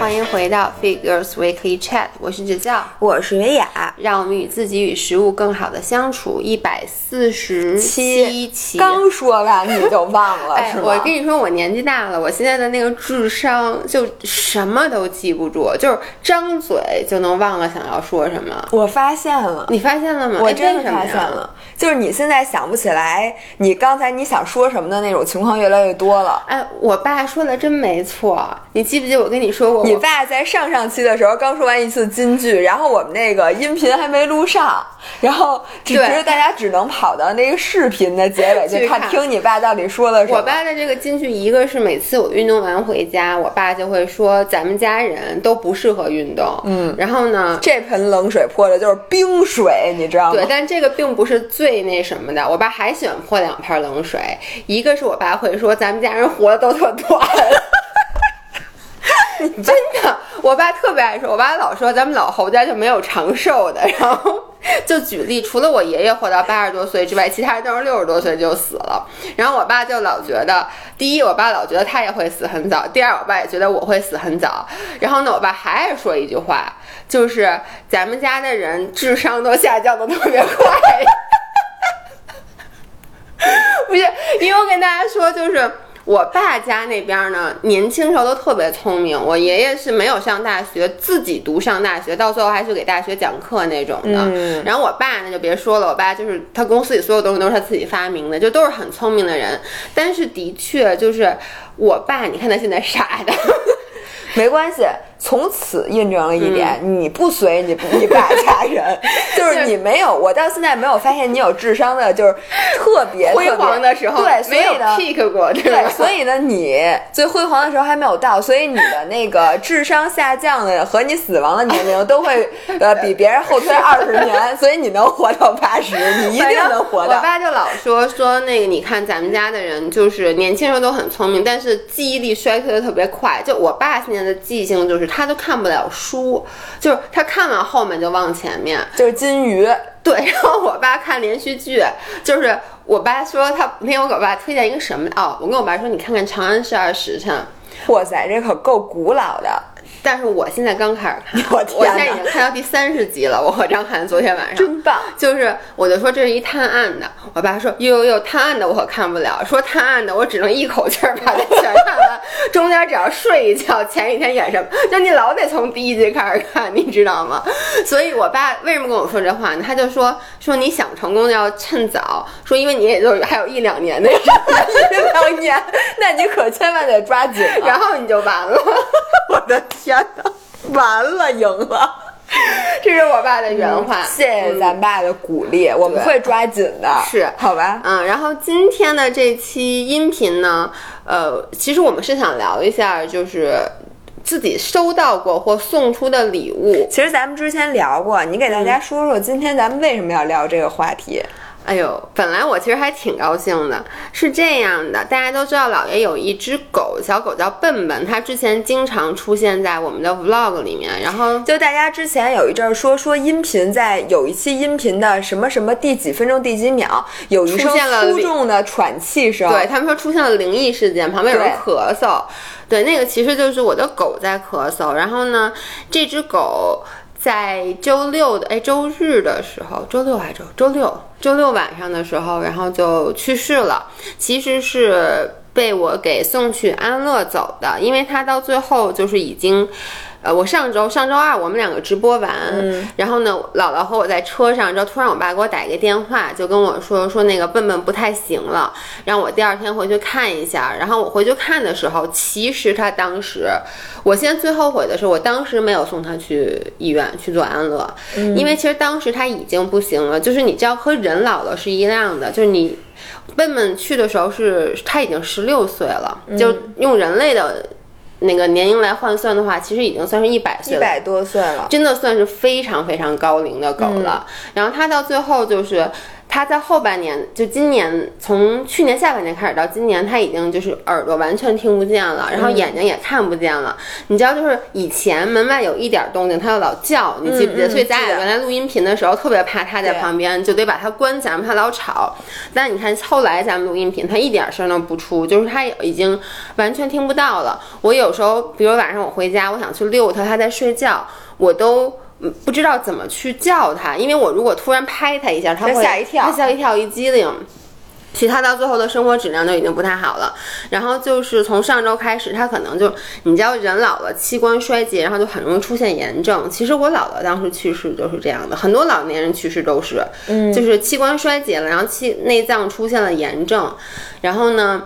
欢迎回到 Figures Weekly Chat，我是指教，我是维雅，让我们与自己与食物更好的相处。一百四十七期，刚说完你就忘了，哎是，吗？我跟你说，我年纪大了，我现在的那个智商就什么都记不住，就是张嘴就能忘了想要说什么。我发现了，你发现了吗？哎我真的发现了，就是你现在想不起来你刚才你想说什么的那种情况越来越多了。哎，我爸说的真没错，你记不记得我跟你说过？你爸在上上期的时候刚说完一次金句，然后我们那个音频还没录上，然后只对是大家只能跑到那个视频的结尾去看，去看听你爸到底说了什么。我爸的这个金句，一个是每次我运动完回家，我爸就会说咱们家人都不适合运动。嗯，然后呢，这盆冷水泼的就是冰水，你知道吗？对，但这个并不是最那什么的。我爸还喜欢泼两盆冷水，一个是我爸会说咱们家人活的都特 短。真的，我爸特别爱说，我爸老说咱们老侯家就没有长寿的，然后就举例，除了我爷爷活到八十多岁之外，其他人都是六十多岁就死了。然后我爸就老觉得，第一，我爸老觉得他也会死很早；第二，我爸也觉得我会死很早。然后呢，我爸还爱说一句话，就是咱们家的人智商都下降的特别快。不是，因为我跟大家说，就是我爸家那边呢，年轻时候都特别聪明。我爷爷是没有上大学，自己读上大学，到最后还去给大学讲课那种的。嗯然后我爸那，就别说了，我爸就是他公司里所有东西都是他自己发明的，就都是很聪明的人。但是的确就是我爸，你看他现在傻的。没关系，从此印证了一点，嗯你不随你你爸家人，就是你没有，我到现在没有发现你有智商的，就是特别辉煌的时候，对，所没有以呢。peak 过，对对，所以呢，你最辉煌的时候还没有到，所以你的那个智商下降的和你死亡的年龄都会 呃比别人后退二十年，所以你能活到八十，你一定能活到我。爸就老说说那个，你看咱们家的人，就是年轻时候都很聪明，但是记忆力衰退的特别快。就我爸现在的记性，就是他都看不了书，就是他看完后面就往前面。就是金鱼，对，然后我爸看连续剧，就是我爸说他那天我给我爸推荐一个什么哦，我跟我爸说你看看《长安十二时辰》，哇塞，这可够古老的。但是我现在刚开始看，我我现在已经看到第三十集了，我和张涵昨天晚上真棒就是我就说这是一探案的，我爸说哟哟哟，探案的我可看不了，说探案的我只能一口气儿把它全看完，中间只要睡一觉，前一天演什么，就你老得从第一集开始看，你知道吗？所以我爸为什么跟我说这话呢？他就说说你想成功要趁早，说因为你也就还有一两年的时间，一两年，那你可千万得抓紧。然后你就完了。我的天哪，完了，赢了！这是我爸的原话，谢谢咱爸的鼓励，我们会抓紧的，是好吧？嗯，然后今天的这期音频呢，呃，其实我们是想聊一下，就是自己收到过或送出的礼物。其实咱们之前聊过，你给大家说说今天咱们为什么要聊这个话题？哎呦，本来我其实还挺高兴的。是这样的，大家都知道老爷有一只狗，小狗叫笨笨，它之前经常出现在我们的 vlog 里面。然后就大家之前有一阵儿说说音频在有一期音频的什么什么第几分钟第几秒有一声出现了粗重的喘气声，对他们说出现了灵异事件，旁边有人咳嗽，对，那个其实就是我的狗在咳嗽。然后呢，这只狗在周六的哎周日的时候，周六还是周周六周六晚上的时候，然后就去世了。其实是被我给送去安乐走的，因为他到最后就是已经。呃，我上周上周二我们两个直播完，然后呢，姥姥和我在车上，之后突然我爸给我打一个电话，就跟我说说那个笨笨不太行了，让我第二天回去看一下。然后我回去看的时候，其实他当时，我现在最后悔的是，我当时没有送他去医院去做安乐，因为其实当时他已经不行了，就是你知道和人老了是一样的，就是你。笨笨去的时候是他已经十六岁了，就用人类的那个年龄来换算的话，其实已经算是一百岁了。一百多岁了，真的算是非常非常高龄的狗了。然后它到最后就是他在后半年，就今年从去年下半年开始到今年，他已经就是耳朵完全听不见了，然后眼睛也看不见了。你知道，就是以前门外有一点动静，他就老叫，你记不记得？嗯嗯所以咱俩原来录音频的时候特别怕他在旁边，就得把他关起来，让他老吵。但你看后来咱们录音频，他一点声都不出，就是他已经完全听不到了。我有时候，比如晚上我回家，我想去遛他，他在睡觉，我都。嗯不知道怎么去叫他，因为我如果突然拍他一下，他他会吓一跳他吓一跳一激灵。其实他到最后的生活质量就已经不太好了，然后就是从上周开始，他可能就你知道人老了器官衰竭，然后就很容易出现炎症。其实我姥姥当时去世就是这样的，很多老年人去世都是，嗯，就是器官衰竭了，然后气内脏出现了炎症，然后呢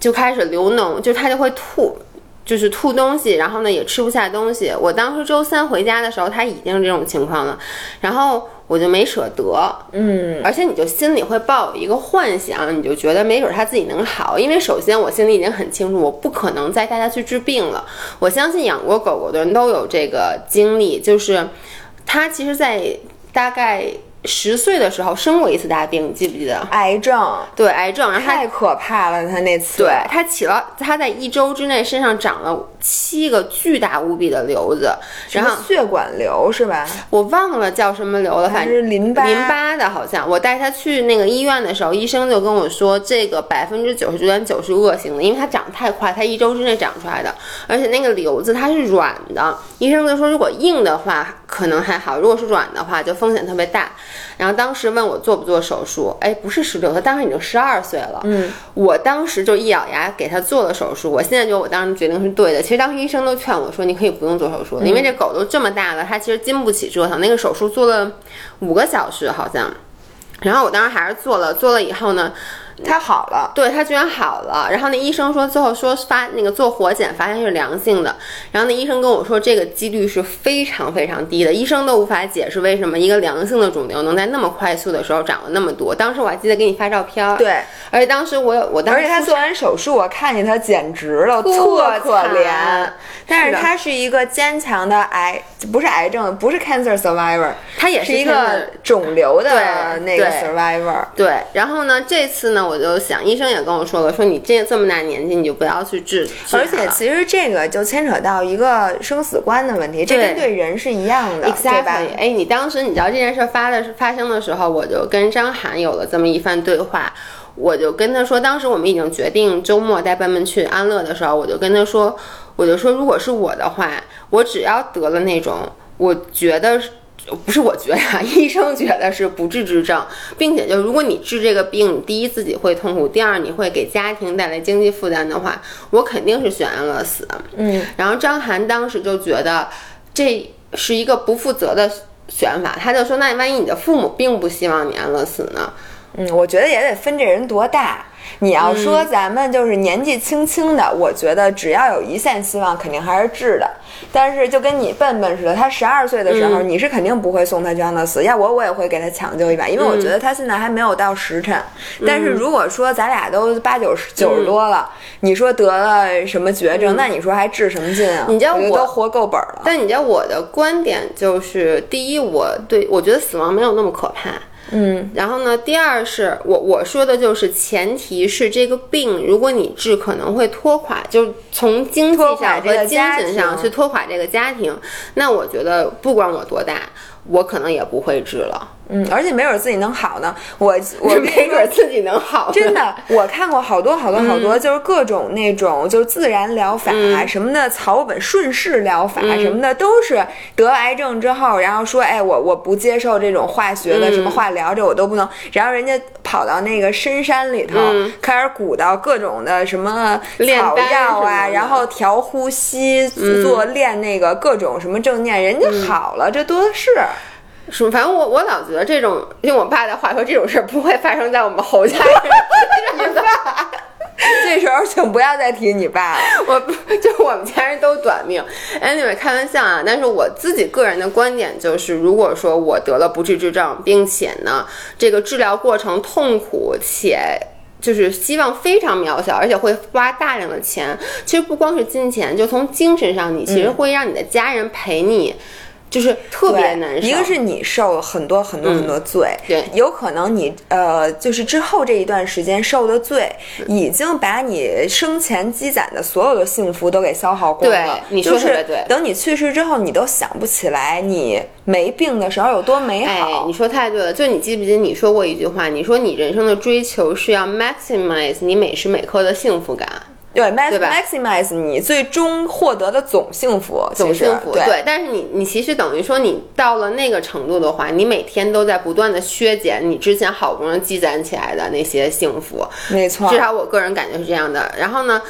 就开始流脓，就他就会吐。就是吐东西，然后呢也吃不下东西。我当时周三回家的时候，他已经这种情况了，然后我就没舍得，嗯，而且你就心里会抱有一个幻想，你就觉得没准他自己能好，因为首先我心里已经很清楚，我不可能再带他去治病了。我相信养过狗狗的人都有这个经历，就是他其实，在大概十岁的时候生过一次大病，你记不记得？癌症对，癌症，然后太可怕了，他那次对他起了，他在一周之内身上长了七个巨大无比的瘤子，然后血管瘤是吧？我忘了叫什么瘤了，反还正是淋巴淋巴的，好像我带他去那个医院的时候，医生就跟我说，这个百分之九十九点九是恶性的，因为它长得太快，它一周之内长出来的，而且那个瘤子它是软的，医生就说如果硬的话可能还好，如果是软的话就风险特别大。然后当时问我做不做手术，哎，不是十六，他当时已经十二岁了，嗯，我当时就一咬牙给他做了手术，我现在觉得我当时决定是对的。其实当时医生都劝我说，你可以不用做手术，因为这狗都这么大了，它其实经不起折腾。那个手术做了五个小时好像，然后我当时还是做了，做了以后呢，他好了，对他居然好了，然后那医生说最后说发那个做活检发现是良性的，然后那医生跟我说这个几率是非常非常低的，医生都无法解释为什么一个良性的肿瘤能在那么快速的时候长了那么多。当时我还记得给你发照片儿，对，而且当时我有我当时而且他做完手术，我看见他简直了，特特可怜。但是他是一个坚强的癌，不是癌症，不是 cancer survivor，他也是一个肿瘤的那个 survivor。对，然后呢，这次呢，我就想，医生也跟我说了，说你这这么大年纪，你就不要去治，而且其实这个就牵扯到一个生死观的问题，这跟对对人是一样的，对吧 Exactly，？哎，你当时你知道这件事发的发生的时候，我就跟张涵有了这么一番对话。我就跟他说，当时我们已经决定周末带笨笨去安乐的时候，我就跟他说，我就说，如果是我的话，我只要得了那种，我觉得是。不是我觉得啊，医生觉得是不治之症，并且就如果你治这个病，你第一自己会痛苦，第二你会给家庭带来经济负担的话，我肯定是选安乐死。嗯，然后张涵当时就觉得这是一个不负责的选法，他就说：“那万一你的父母并不希望你安乐死呢嗯，我觉得也得分这人多大。你要说咱们就是年纪轻轻的，我觉得只要有一线希望，肯定还是治的。但是就跟你笨笨似的，他十二岁的时候，你是肯定不会送他去安乐死，要我我也会给他抢救一把，因为我觉得他现在还没有到时辰。但是如果说咱俩都八九十九十多了，你说得了什么绝症，那你说还治什么劲啊？你知道我都活够本儿了？”。但你知道我的观点就是，第一，我对我觉得死亡没有那么可怕。嗯，然后呢，第二是我我说的就是前提是这个病，如果你治可能会拖垮，就是从经济上和精神上去拖垮这个家庭。那我觉得不管我多大，我可能也不会治了。嗯，而且没准自己能好呢。我我 没准自己能好，真的，我看过好多好多好多，就是各种那种就是自然疗法、什么的，草本顺势疗法什么的，都是得癌症之后，然后说，哎，我我不接受这种化学的什么化疗，这我都不能。然后人家跑到那个深山里头，开始鼓捣各种的什么草药啊，然后调呼吸，做练那个各种什么正念，人家好了，这多的是。是，反正我我老觉得这种用我爸的话说，这种事儿不会发生在我们侯家人身上。这时候请不要再提你爸了。我不 就我们家人都短命，anyway 开玩笑啊。但是我自己个人的观点就是，如果说我得了不治之症，并且呢这个治疗过程痛苦且。就是希望非常渺小，而且会花大量的钱。其实不光是金钱，就从精神上，你其实会让你的家人陪你就是特别难受。一个是你受了很多很多很多罪，对有可能你呃，就是之后这一段时间受的罪，已经把你生前积攒的所有的幸福都给消耗光了。对你说就是特别对等你去世之后，你都想不起来你没病的时候有多美哎，好。你说太对了。就你记不记得你说过一句话？你说你人生的追求是要 maximize 你每时每刻的幸福感。对，max maximize 你最终获得的总幸福，总幸福，对但是你你其实等于说你到了那个程度的话，你每天都在不断的削减你之前好不容易积攒起来的那些幸福，没错至。少我个人感觉是这样的。然后呢，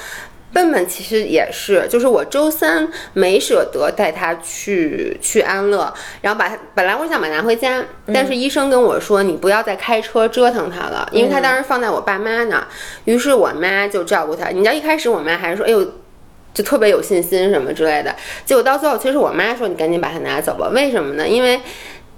笨笨其实也是，就是我周三没舍得带他去去安乐，然后把他本来我想把他拿回家，但是医生跟我说你不要再开车折腾他了，因为他当时放在我爸妈那儿，于是我妈就照顾他。你知道一开始我妈还是说，哎呦。就特别有信心什么之类的，结果到最后，其实我妈说你赶紧把它拿走吧，为什么呢？因为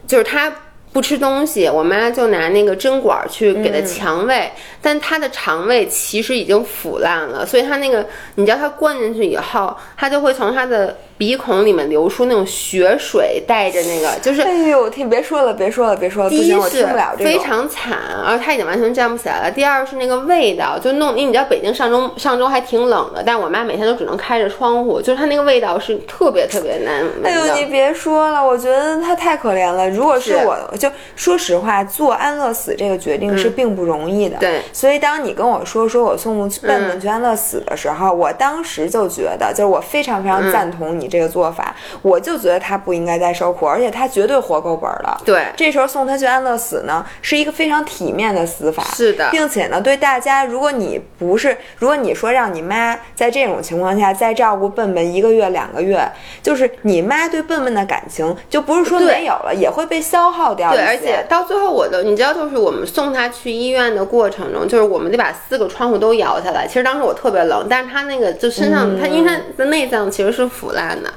就是他不吃东西，我妈就拿那个针管去给他强喂，但他的肠胃其实已经腐烂了，所以他那个你知道他灌进去以后，他就会从他的鼻孔里面流出那种血水，带着那个就是。哎呦，听别说了，别说了，别说了，不第一行，我听是不了这个。非常惨，而他已经完全站不起来了。第二是那个味道，就弄，因为你知道北京上周上周还挺冷的，但我妈每天都只能开着窗户，就是它那个味道是特别特别难闻的。哎呦，你别说了，我觉得他太可怜了。如果是是我，就说实话，做安乐死这个决定是并不容易的。嗯对所以当你跟我说说我送笨笨去安乐死的时候，我当时就觉得，就是我非常非嗯常赞同你这个做法，我就觉得他不应该再受苦，而且他绝对活够本儿了。对这时候送他去安乐死呢，是一个非常体面的死法。是的并且呢，对大家，如果你不是，如果你说让你妈在这种情况下再照顾笨笨一个月、两个月，就是你妈对笨笨的感情，就不是说没有了，也会被消耗掉对，而且到最后我的，你知道，就是我们送他去医院的过程中，就是我们得把四个窗户都摇下来。其实当时我特别冷，但是他那个就身上，他因为他的内脏其实是腐烂的。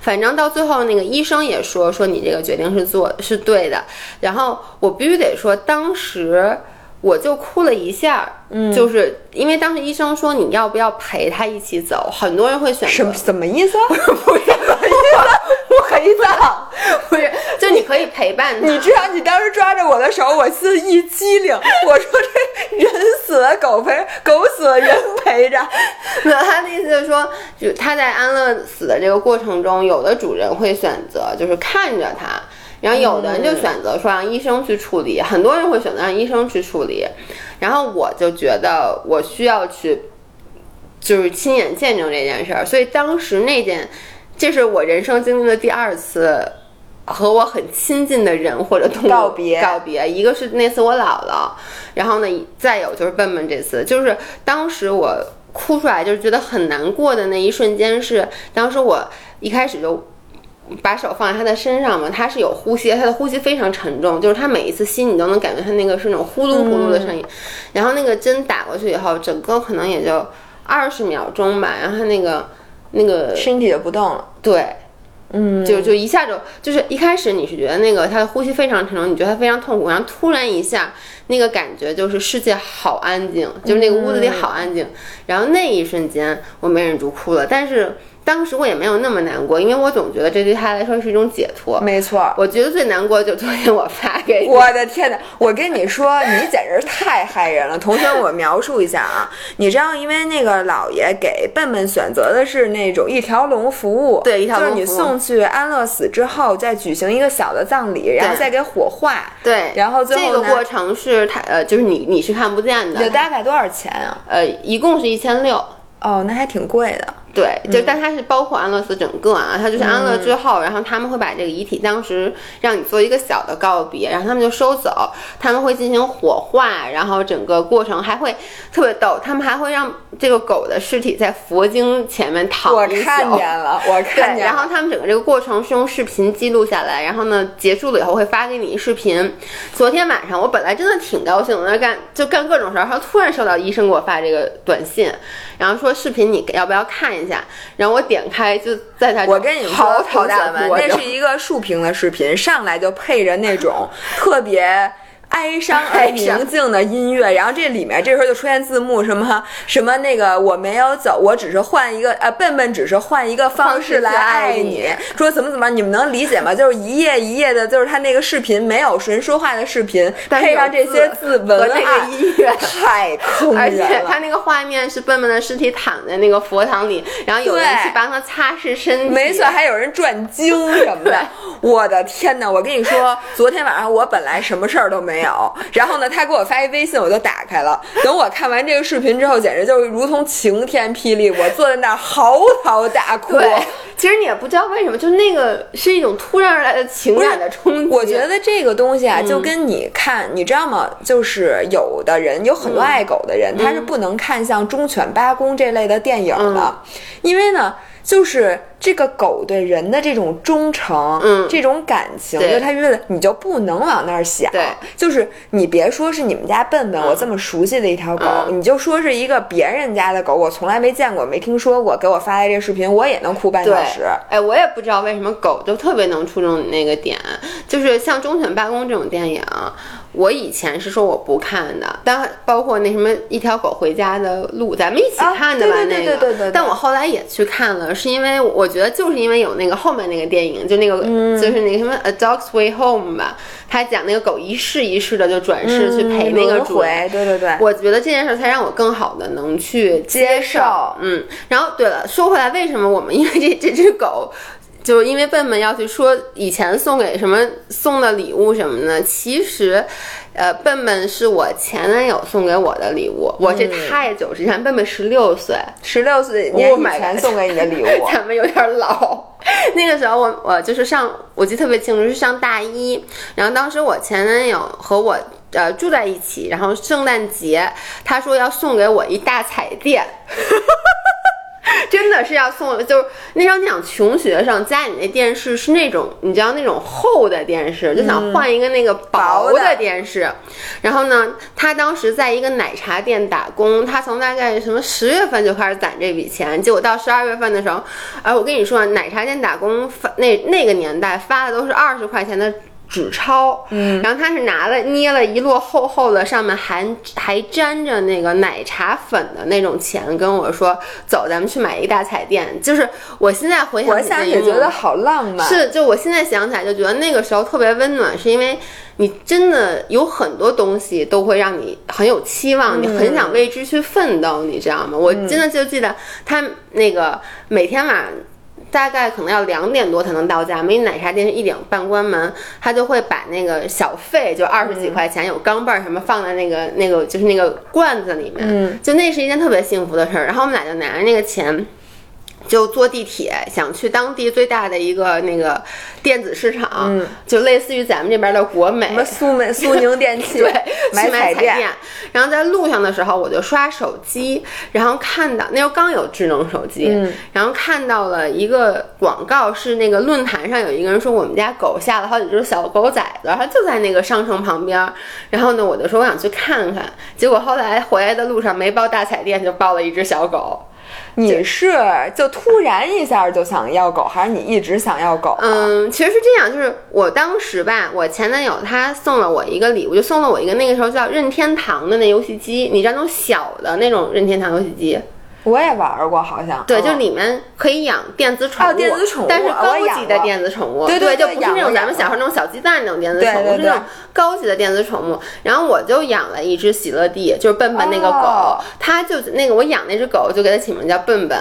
反正到最后，那个医生也说说你这个决定是做是对的。然后我必须得说，当时我就哭了一下，嗯，就是因为当时医生说你要不要陪他一起走，很多人会选择什么什么意思？不是 陪葬，不是，就你可以陪伴他。你知道你当时抓着我的手，我心一激灵。我说这人死了狗陪，狗死了人陪着。那，他的意思就是说，就他在安乐死的这个过程中，有的主人会选择就是看着他，然后有的人就选择说让医生去处理，很多人会选择让医生去处理，然后我就觉得我需要去，就是亲眼见证这件事儿，所以当时那件，这是我人生经历的第二次。和我很亲近的人或者动物告别告别，一个是那次我姥姥，然后呢，再有就是笨笨这次，就是当时我哭出来，就是觉得很难过的那一瞬间是，当时我一开始就把手放在他的身上嘛，他是有呼吸，他的呼吸非常沉重，就是他每一次吸你都能感觉他那个是那种呼噜呼噜的声音，然后那个针打过去以后，整个可能也就二十秒钟吧，然后他那个那个身体就不动了。对。嗯，就就一下就就是一开始你是觉得那个他的呼吸非常沉重，你觉得他非常痛苦，然后突然一下那个感觉就是世界好安静，就是那个屋子里好安静，然后那一瞬间我没忍住哭了，但是当时我也没有那么难过，因为我总觉得这对他来说是一种解脱。没错，我觉得最难过就昨天我发给你，我的天哪！我跟你说，你简直太害人了。同学，我描述一下啊，你知道，因为那个老爷给笨笨选择的是那种一条龙服务，对一条龙就是你送去安乐死之后，再举行一个小的葬礼，然后再给火化。对，然后最后这个过程是他呃，就是你你是看不见的这，大概多少钱啊？呃，一共是一千六。哦，那还挺贵的。对，就但它是包括安乐死整个啊，它就是安乐之后，然后他们会把这个遗体当时让你做一个小的告别，然后他们就收走，他们会进行火化，然后整个过程还会特别逗，他们还会让这个狗的尸体在佛经前面躺我一宿看见了，我 看对，见了。然后他们整个这个过程是用视频记录下来，然后呢，结束了以后会发给你视频。昨天晚上我本来真的挺高兴的，在干就干各种事儿，然后突然收到医生给我发这个短信，然后说视频你要不要看一下？然后我点开就在他，我跟你们说，好大同学们，哭，我那是一个竖屏的视频，上来就配着那种特别。哀伤而宁静的音乐，然后这里面这时候就出现字幕，什么什么那个我没有走，我只是换一个呃笨笨只是换一个方式来爱你，说怎么怎么，你们能理解吗？就是一页一页的，就是他那个视频没有人说话的视频，配上这些字文那个音乐，太坑人了。而且他那个画面是笨笨的尸体躺在那个佛堂里，然后有人去帮他擦拭身体，没错，还有人转经什么的。我的天哪！我跟你说，昨天晚上我本来什么事儿都没有，然后。呢他给我发一微信，我就打开了。等我看完这个视频之后，简直就是如同晴天霹雳，我坐在那儿嚎啕大哭。对，其实你也不知道为什么，就那个是一种突然而来的情感的冲击。我觉得这个东西啊，就跟你看，你知道吗？就是有的人有很多爱狗的人，他是不能看像《忠犬八公》这类的电影的，因为呢。就是这个狗对人的这种忠诚，嗯，这种感情，就他觉得你就不能往那儿想。对，就是你别说是你们家笨笨，我这么熟悉的一条狗，你就说是一个别人家的狗，我从来没见过，没听说过，给我发来这视频，我也能哭半小时。哎，我也不知道为什么狗就特别能触动你那个点，就是像《忠犬八公》这种电影。我以前是说我不看的，但包括那什么一条狗回家的路，咱们一起看的吧那个。但我后来也去看了，是因为我觉得就是因为有那个后面那个电影，就那个就是那个什么《A Dog's Way Home》吧，他讲那个狗一世一世的就转世去陪那个主人。对对对。我觉得这件事才让我更好的能去接受。嗯。然后对了，说回来，为什么我们因为这这只狗？就是因为笨笨要去说以前送给什么送的礼物什么的，其实，呃，笨笨是我前男友送给我的礼物。我这太久之前，笨笨十六岁，十六岁年以前送给你的礼物，咱们有点老。那个时候我我就是上，我记得特别清楚，是上大一。然后当时我前男友和我呃住在一起，然后圣诞节他说要送给我一大彩电。真的是要送，就是那时候你想穷学生家里那电视是那种你知道那种厚的电视，就想换一个那个薄的电视。然后呢，他当时在一个奶茶店打工，他从大概什么十月份就开始攒这笔钱，结果到十二月份的时候，哎，我跟你说，奶茶店打工发那那个年代发的都是二十块钱的。纸钞，嗯，然后他是拿了捏了一摞厚厚的，上面还还沾着那个奶茶粉的那种钱，跟我说走，咱们去买一大彩电。就是我现在回想起来，觉得好浪漫。是，就我现在想起来就觉得那个时候特别温暖，是因为你真的有很多东西都会让你很有期望，你很想为之去奋斗，你知道吗？我真的就记得他那个每天晚上。大概可能要两点多才能到家，因为奶茶店是一点半关门，他就会把那个小费，就二十几块钱，有钢镚儿什么放在那个那个就是那个罐子里面，就那是一件特别幸福的事儿。然后我们俩就拿着那个钱。就坐地铁，想去当地最大的一个那个电子市场，就类似于咱们这边的国美，什么苏美、苏宁电器，对，买彩电。然后在路上的时候，我就刷手机，然后看到那时候刚有智能手机，然后看到了一个广告，是那个论坛上有一个人说我们家狗下了好几只小狗崽子，它就在那个商城旁边。然后呢，我就说我想去看看，结果后来回来的路上没报大彩电，就报了一只小狗。你是就突然一下就想要狗，还是你一直想要狗？嗯，其实是这样，就是我当时吧，我前男友他送了我一个礼物，就送了我一个那个时候叫任天堂的那游戏机，你知道那种小的那种任天堂游戏机。我也玩过，好像。对，就里面可以养电子宠物，电子宠物，但是高级的电子宠物，对对，就不是那种咱们小时候那种小鸡蛋那种电子宠物，是那种高级的电子宠物。然后我就养了一只喜乐蒂，就是笨笨那个狗，它就那个我养那只狗就给它起名叫笨笨。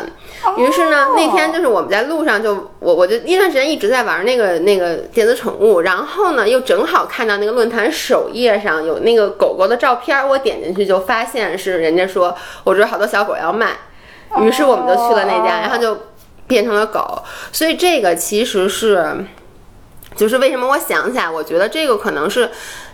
于是呢，那天就是我们在路上就我我就一段时间一直在玩那个那个电子宠物，然后呢又正好看到那个论坛首页上有那个狗狗的照片，我点进去就发现是人家说我这好多小狗要卖。于是我们就去了那家，然后就变成了狗。所以这个其实是，就是为什么我想起来，我觉得这个可能是。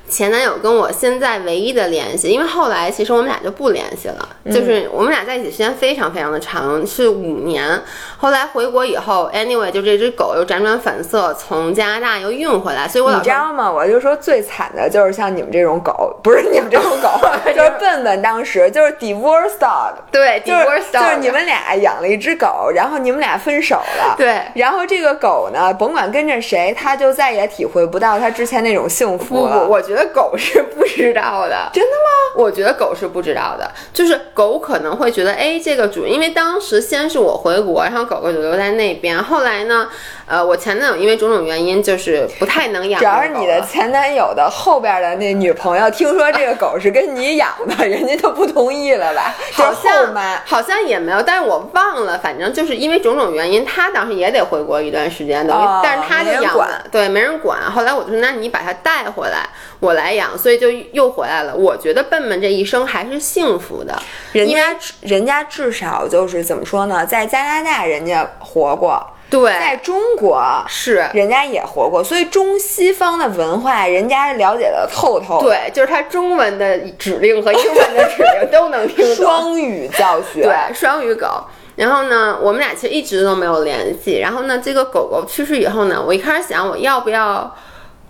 前男友跟我现在唯一的联系，因为后来其实我们俩就不联系了，就是我们俩在一起时间非常非常的长，是五年。后来回国以后，anyway，就这只狗又辗转反侧，从加拿大又运回来，所以我你知道吗？我就说最惨的就是像你们这种狗，不是你们这种狗，就是笨笨当时就是 divorce dog，对，divorce dog，就是你们俩养了一只狗，然后你们俩分手了，对，然后这个狗呢，甭管跟着谁，它就再也体会不到它之前那种幸福了。不不，我觉得。得狗是不知道的。真的吗？我觉得狗是不知道的，就是狗可能会觉得，哎，这个主，因为当时先是我回国，然后狗狗就留在那边。后来呢，呃，我前男友因为种种原因，就是不太能养。只要是你的前男友的后边的那女朋友，听说这个狗是跟你养的，人家就不同意了吧？好像好像也没有，但是我忘了，反正就是因为种种原因，他当时也得回国一段时间，等于，哦但是他就养对，没人管。后来我就说，那你把它带回来，我来养，所以就又回来了。我觉得笨笨这一生还是幸福的，人家人家至少就是怎么说呢，在加拿大人家活过，在中国是。人家也活过，所以中西方的文化人家了解的透透的。对，就是他中文的指令和英文的指令都能听懂。双语教学，对，双语狗。然后呢，我们俩其实一直都没有联系。然后呢，这个狗狗去世以后呢，我一开始想我要不要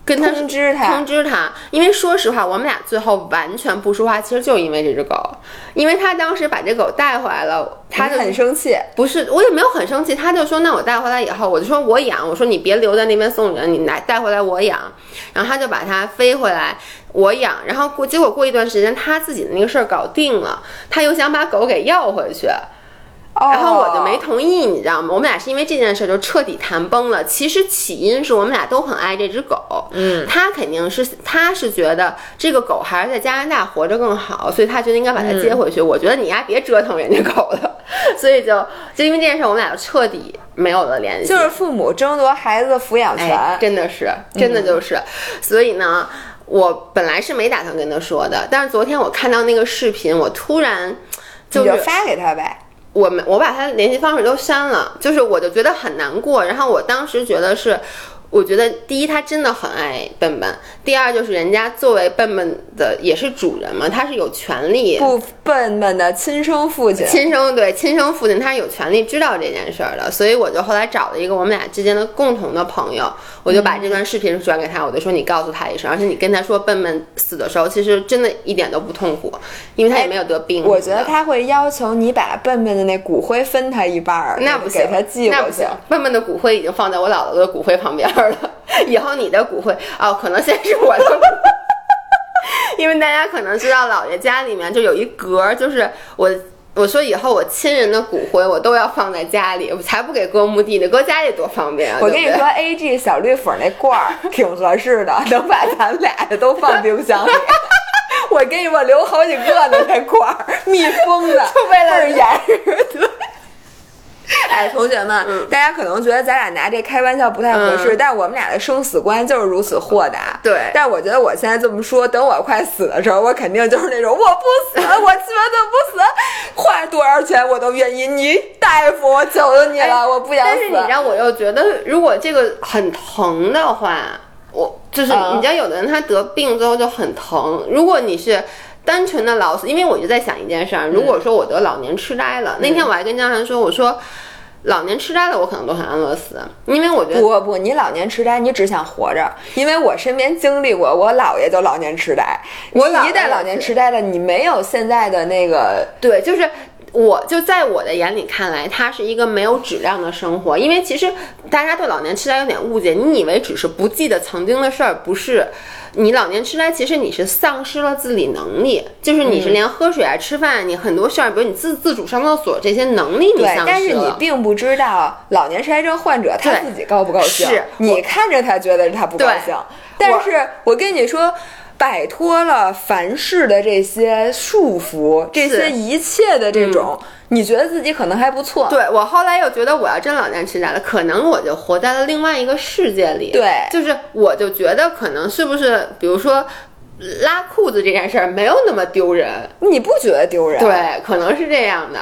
跟他通知他。通知他，因为说实话，我们俩最后完全不说话，其实就因为这只狗，因为他当时把这狗带回来了，他就很生气。不是，我也没有很生气，他就说那我带回来以后，我就说我养，我说你别留在那边送人，你来带回来我养，然后他就把它飞回来我养，然后过结果过一段时间他自己的那个事儿搞定了，他又想把狗给要回去。然后我就没哦同意，你知道吗？我们俩是因为这件事就彻底谈崩了。其实起因是我们俩都很爱这只狗，嗯，他肯定是他是觉得这个狗还是在加拿大活着更好，所以他觉得应该把它接回去。我觉得你丫别折腾人家狗了，所以就就因为这件事，我们俩就彻底没有了联系。就是父母争夺孩子的抚养权。哎，真的是，真的就是，所以呢，我本来是没打算跟他说的，但是昨天我看到那个视频，我突然就是你就发给他呗。我们我把他的联系方式都删了，就是我就觉得很难过。然后我当时觉得是，我觉得第一他真的很爱笨笨，第二就是人家作为笨笨的也是主人嘛，他是有权利不笨笨的亲生父亲，亲生对亲生父亲，他是有权利知道这件事儿的，所以我就后来找了一个我们俩之间的共同的朋友，我就把这段视频转给他，我就说你告诉他一声，而且你跟他说笨笨死的时候，其实真的一点都不痛苦，因为他也没有得病。我觉得他会要求你把笨笨的那骨灰分他一半儿，那不行，给他寄过去那不行。。笨笨的骨灰已经放在我姥姥的骨灰旁边了，以后你的骨灰哦，可能先是我的。因为大家可能知道，姥爷家里面就有一格儿，就是我我说以后我亲人的骨灰我都要放在家里，我才不给搁墓地呢，搁家里多方便啊！我跟你说，A G 小绿粉那罐儿 挺合适的，能把咱俩的都放冰箱里。我给你，我留好几个呢，那罐儿密封的，就为了倍儿严实。对。哎，同学们，大家可能觉得咱俩拿这开玩笑不太合适，嗯但我们俩的生死观就是如此豁达。对但我觉得我现在这么说，等我快死的时候，我肯定就是那种我不死，我绝对不死，花多少钱我都愿意。你大夫，我求求你了，我不想死。但是你让我又觉得，如果这个很疼的话，我就是嗯你知道，有的人他得病之后就很疼。如果你是单纯的老死，因为我就在想一件事儿，如果说我得老年痴呆了，那天我还跟江涵说，我说老年痴呆了，我可能都很安乐死，因为我觉得不不，你老年痴呆，你只想活着，因为我身边经历过，我姥爷就老年痴呆。我姥爷你一旦老年痴呆了，你没有现在的那个对，就是。我就在我的眼里看来，它是一个没有质量的生活，因为其实大家对老年痴呆有点误解，你以为只是不记得曾经的事儿，不是。你老年痴呆，其实你是丧失了自理能力，就是你是连喝水啊、吃饭，你很多事儿，比如你自自主上厕所这些能力你对，丧但是你。并不知道老年痴呆症患者他自己高不高兴。是你看着他觉得他不高兴，但是我跟你说。摆脱了凡事的这些束缚，这些一切的这种，你觉得自己可能还不错。对我后来又觉得我要真老年痴呆了，可能我就活在了另外一个世界里。对就是我就觉得可能是不是，比如说拉裤子这件事儿没有那么丢人，你不觉得丢人？对，可能是这样的。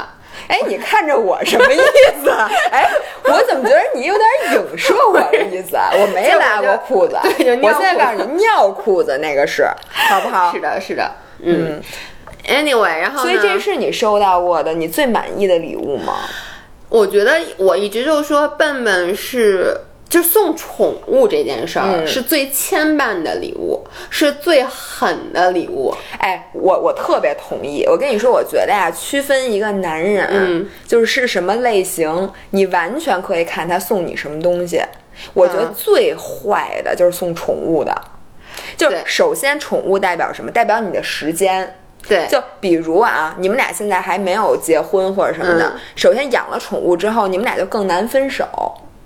哎，你看着我什么意思？哎，我怎么觉得你有点影射我的意思？啊？我没拉过裤子，我现在告诉你，尿裤子那个是，好不好是？的，是的，嗯。Anyway，然后呢所以这是你收到过的你最满意的礼物吗？我觉得我一直就说笨笨是。就送宠物这件事儿嗯是最牵绊的礼物，是最狠的礼物。哎，我我特别同意。我跟你说，我觉得呀，区分一个男人，嗯就是是什么类型，你完全可以看他送你什么东西。我觉得嗯最坏的就是送宠物的。就是首先宠物代表什么？代表你的时间。对，就比如啊，你们俩现在还没有结婚或者什么的，嗯首先养了宠物之后，你们俩就更难分手，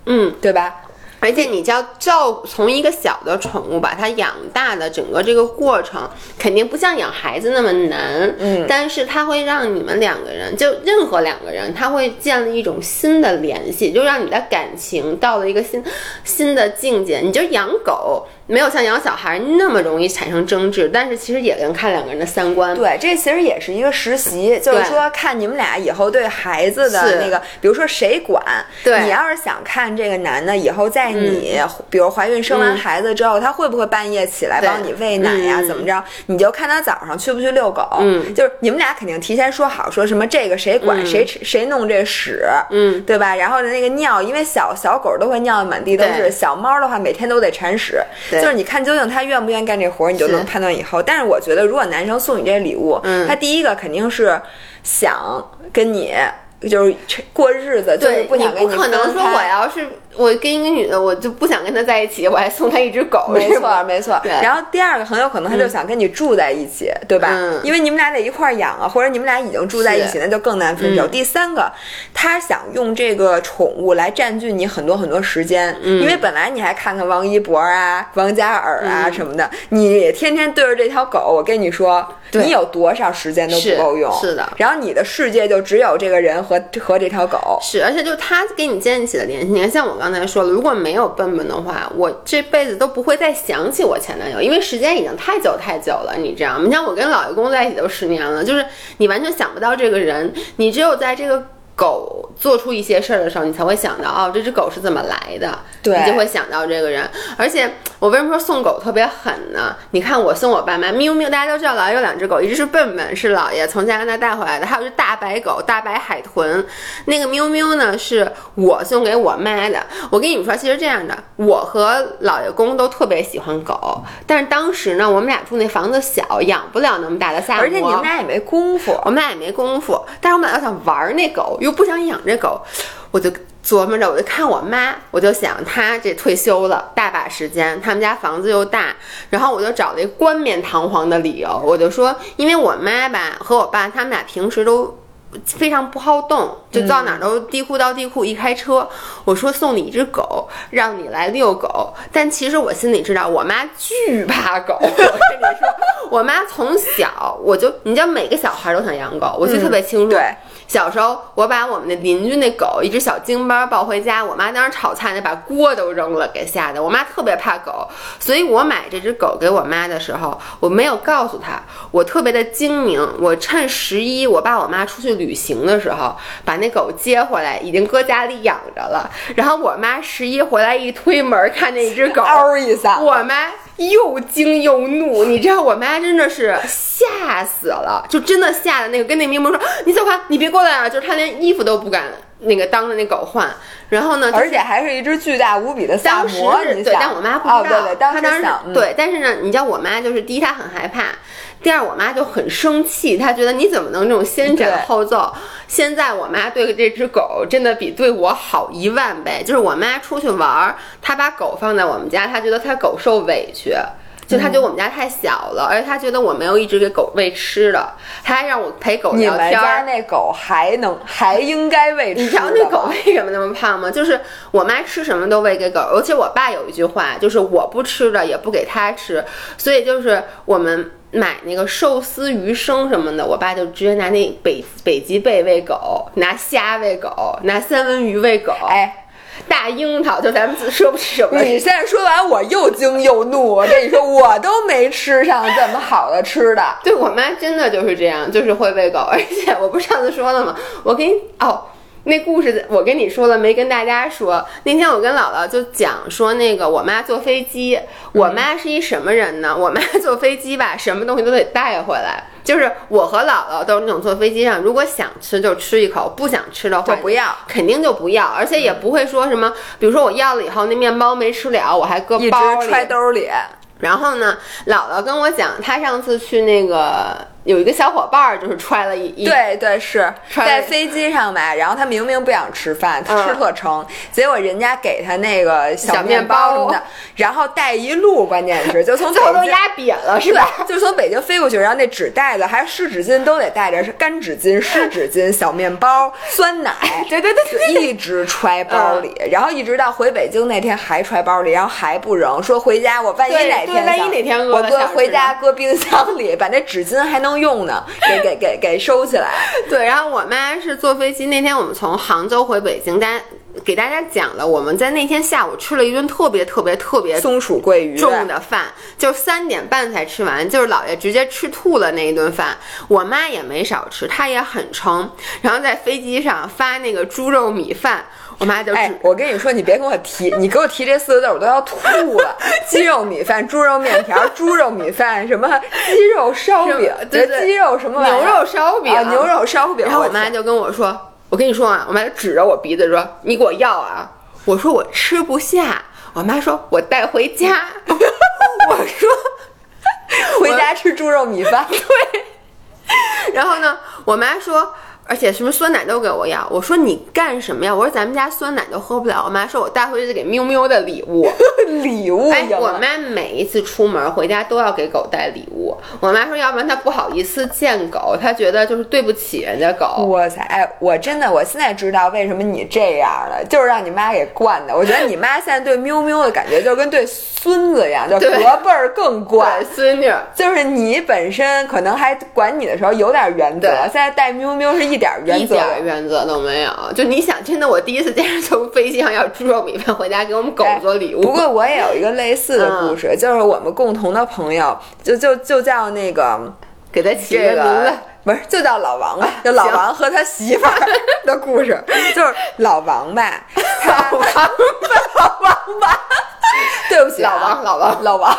嗯。对吧？而且你就要照从一个小的宠物把它养大的整个这个过程，肯定不像养孩子那么难。嗯但是它会让你们两个人，就任何两个人，他会建立一种新的联系，就让你的感情到了一个新新的境界。你就养狗，没有像养小孩那么容易产生争执，但是其实也能看两个人的三观。对，这其实也是一个实习，就是说看你们俩以后对孩子的那个，比如说谁管。对你要是想看这个男的以后在你，比如怀孕生完嗯孩子之后，他会不会半夜起来帮你喂奶呀、嗯怎么着？你就看他早上去不去遛狗。嗯就是你们俩肯定提前说好，说什么这个谁管，谁谁弄这屎，嗯，对吧？然后那个尿，因为小小狗都会尿的满地都是，小猫的话每天都得铲屎。对就是你看究竟他愿不愿意干这活儿，你就能判断以后。但是我觉得，如果男生送你这礼物，嗯他第一个肯定是想跟你就是过日子，就是，不想跟你不可能说我要是我跟一个女的，我就不想跟她在一起，我还送她一只狗，没错，没错。然后第二个很有可能他就想跟你住在一起，对吧？嗯因为你们俩得一块儿养啊，或者你们俩已经住在一起，那就更难分手。嗯第三个，他想用这个宠物来占据你很多很多时间，嗯因为本来你还看看王一博啊、王嘉尔啊嗯什么的，你天天对着这条狗，我跟你说，你有多少时间都不够用。是的然后你的世界就只有这个人和和这条狗。是，而且就他跟你建立起的联系，你看，像我刚刚才说了，如果没有笨笨的话，我这辈子都不会再想起我前男友，因为时间已经太久太久了，你知道吗？你像我跟老爷公在一起都十年了，就是你完全想不到这个人，你只有在这个。狗做出一些事儿的时候，你才会想到哦，这只狗是怎么来的，对你就会想到这个人。而且我为什么说送狗特别狠呢？你看我送我爸妈喵喵，大家都知道老爷有两只狗，一只是笨笨，是姥爷从加拿大带回来的，还有只大白狗，大白海豚。那个喵喵呢，是我送给我妈的。我跟你们说，其实这样的，我和姥爷公都特别喜欢狗，但是当时呢，我们俩住那房子小，养不了那么大的萨摩，而且你们俩也没功夫，我们俩也没功夫，但是我们俩要想玩那狗，又不想养这狗，我就琢磨着，我就看我妈，我就想她这退休了，大把时间，他们家房子又大，然后我就找了一冠冕堂皇的理由，我就说，因为我妈吧和我爸他们俩平时都。非常不好动，就到哪儿都地库到地库。一开车，我说送你一只狗，让你来遛狗。但其实我心里知道，我妈巨怕狗。我跟你说，我妈从小我就，你知道每个小孩都想养狗，我记得特别清楚。对，小时候我把我们的邻居那狗一只小京巴抱回家，我妈当时炒菜那把锅都扔了，给吓得。我妈特别怕狗，所以我买这只狗给我妈的时候，我没有告诉她，我特别的精明。我趁十一我爸我妈出去旅行的时候，把那狗接回来，已经搁家里养着了。然后我妈十一回来一推门，看见一只狗，嗷一下，我妈又惊又怒，你知道我妈真的是吓死了，就真的吓得那个跟那明明说你走开，你别过来啊，就是她连衣服都不敢那个当着那狗换，然后呢，就是而且还是一只巨大无比的萨当时摩，是对，但我妈不知道，哦，对对，当她当时对，但是呢，你知道我妈就是第一她很害怕，第二我妈就很生气，她觉得你怎么能这种先斩后奏？现在我妈对这只狗真的比对我好一万倍，就是我妈出去玩儿，她把狗放在我们家，她觉得她狗受委屈。就他觉得我们家太小了，而且他觉得我没有一直给狗喂吃的，他还让我陪狗聊天儿。家那狗还能还应该喂吃你知道那狗为什么那么胖吗？就是我妈吃什么都喂给狗，而且我爸有一句话，就是我不吃的也不给它吃，所以就是我们买那个寿司、鱼生什么的，我爸就直接拿那北北极贝喂狗，拿虾喂狗，拿三文鱼喂狗，哎，大樱桃就咱们自说不吃什么。你现在说完，我又惊又怒。我跟你说，我都没吃上这么好的吃的。对我妈真的就是这样，就是会喂狗，而且我不是上次说了吗？我给你哦。那故事我跟你说了没？跟大家说，那天我跟姥姥就讲说，那个我妈坐飞机，我妈是一什么人呢？我妈坐飞机吧，什么东西都得带回来。就是我和姥姥都是那种坐飞机上，如果想吃就吃一口，不想吃的话就不要，肯定就不要，而且也不会说什么，比如说我要了以后那面包没吃了，我还搁包里揣兜里，然后呢，姥姥跟我讲，她上次去那个有一个小伙伴儿就是揣了一一对对是。穿在飞机上吧，然后他明明不想吃饭，他吃嗯特撑，结果人家给他那个小小面面包什么的，然后带一路，关键是 就从最后都压扁了，是吧？就是从北京飞过去，然后那纸袋子还有湿纸巾都得带着，是干纸巾、湿纸巾、小面包、酸奶，对对对对嗯就一直揣包里，然后一直到回北京那天还揣包里，然后还不扔，说回家我万一哪天想对万一哪天饿我搁了回家搁冰箱里，把那纸巾还能用呢，给给给给收起来。对，然后我妈是坐飞机那天，我们从杭州回北京，大家给大家讲了，我们在那天下午吃了一顿特别特别特别松鼠桂鱼重的饭，就三点半才吃完，就是姥爷直接吃吐了那一顿饭。我妈也没少吃，她也很撑。然后在飞机上发那个猪肉米饭，我妈就只、哎，我跟你说，你别跟我提，你给我提这四个字，我都要吐了。鸡肉米饭、猪肉面条、猪肉米饭，什么鸡肉烧饼，对对鸡肉什么牛肉烧饼啊，牛肉烧饼。然后我妈就跟我说：“我跟你说啊，我妈就指着我鼻子说：‘你给我要啊！’我说我吃不下。我妈说：‘我带回家。’我说。”回家吃猪肉米饭，对 然后呢，我妈说，而且什么酸奶都给我要。我说你干什么呀？我说咱们家酸奶都喝不了。我妈说我带回去给喵喵的礼物。礼物哎，我妈每一次出门回家都要给狗带礼物。我妈说，要不然她不好意思见狗，她觉得就是对不起人家狗。哇塞！哎，我真的，我现在知道为什么你这样了，就是让你妈给惯的。我觉得你妈现在对喵喵的感觉就跟对孙子一样，就对隔辈儿更惯对。孙女，就是你本身可能还管你的时候有点原则，对现在带喵喵是一点原一则点原则都没有。就你想，真的，我第一次见人从飞机上要猪肉米饭回家给我们狗哎做礼物。不过我也有一个类似的故事，就是我们共同的朋友，就就就叫那个给他起这个名字个。不是，就叫老王吧，就老王和他媳妇儿 的故事，就是老王吧，老王吧，老王吧，对不起啊、老王老王老 王。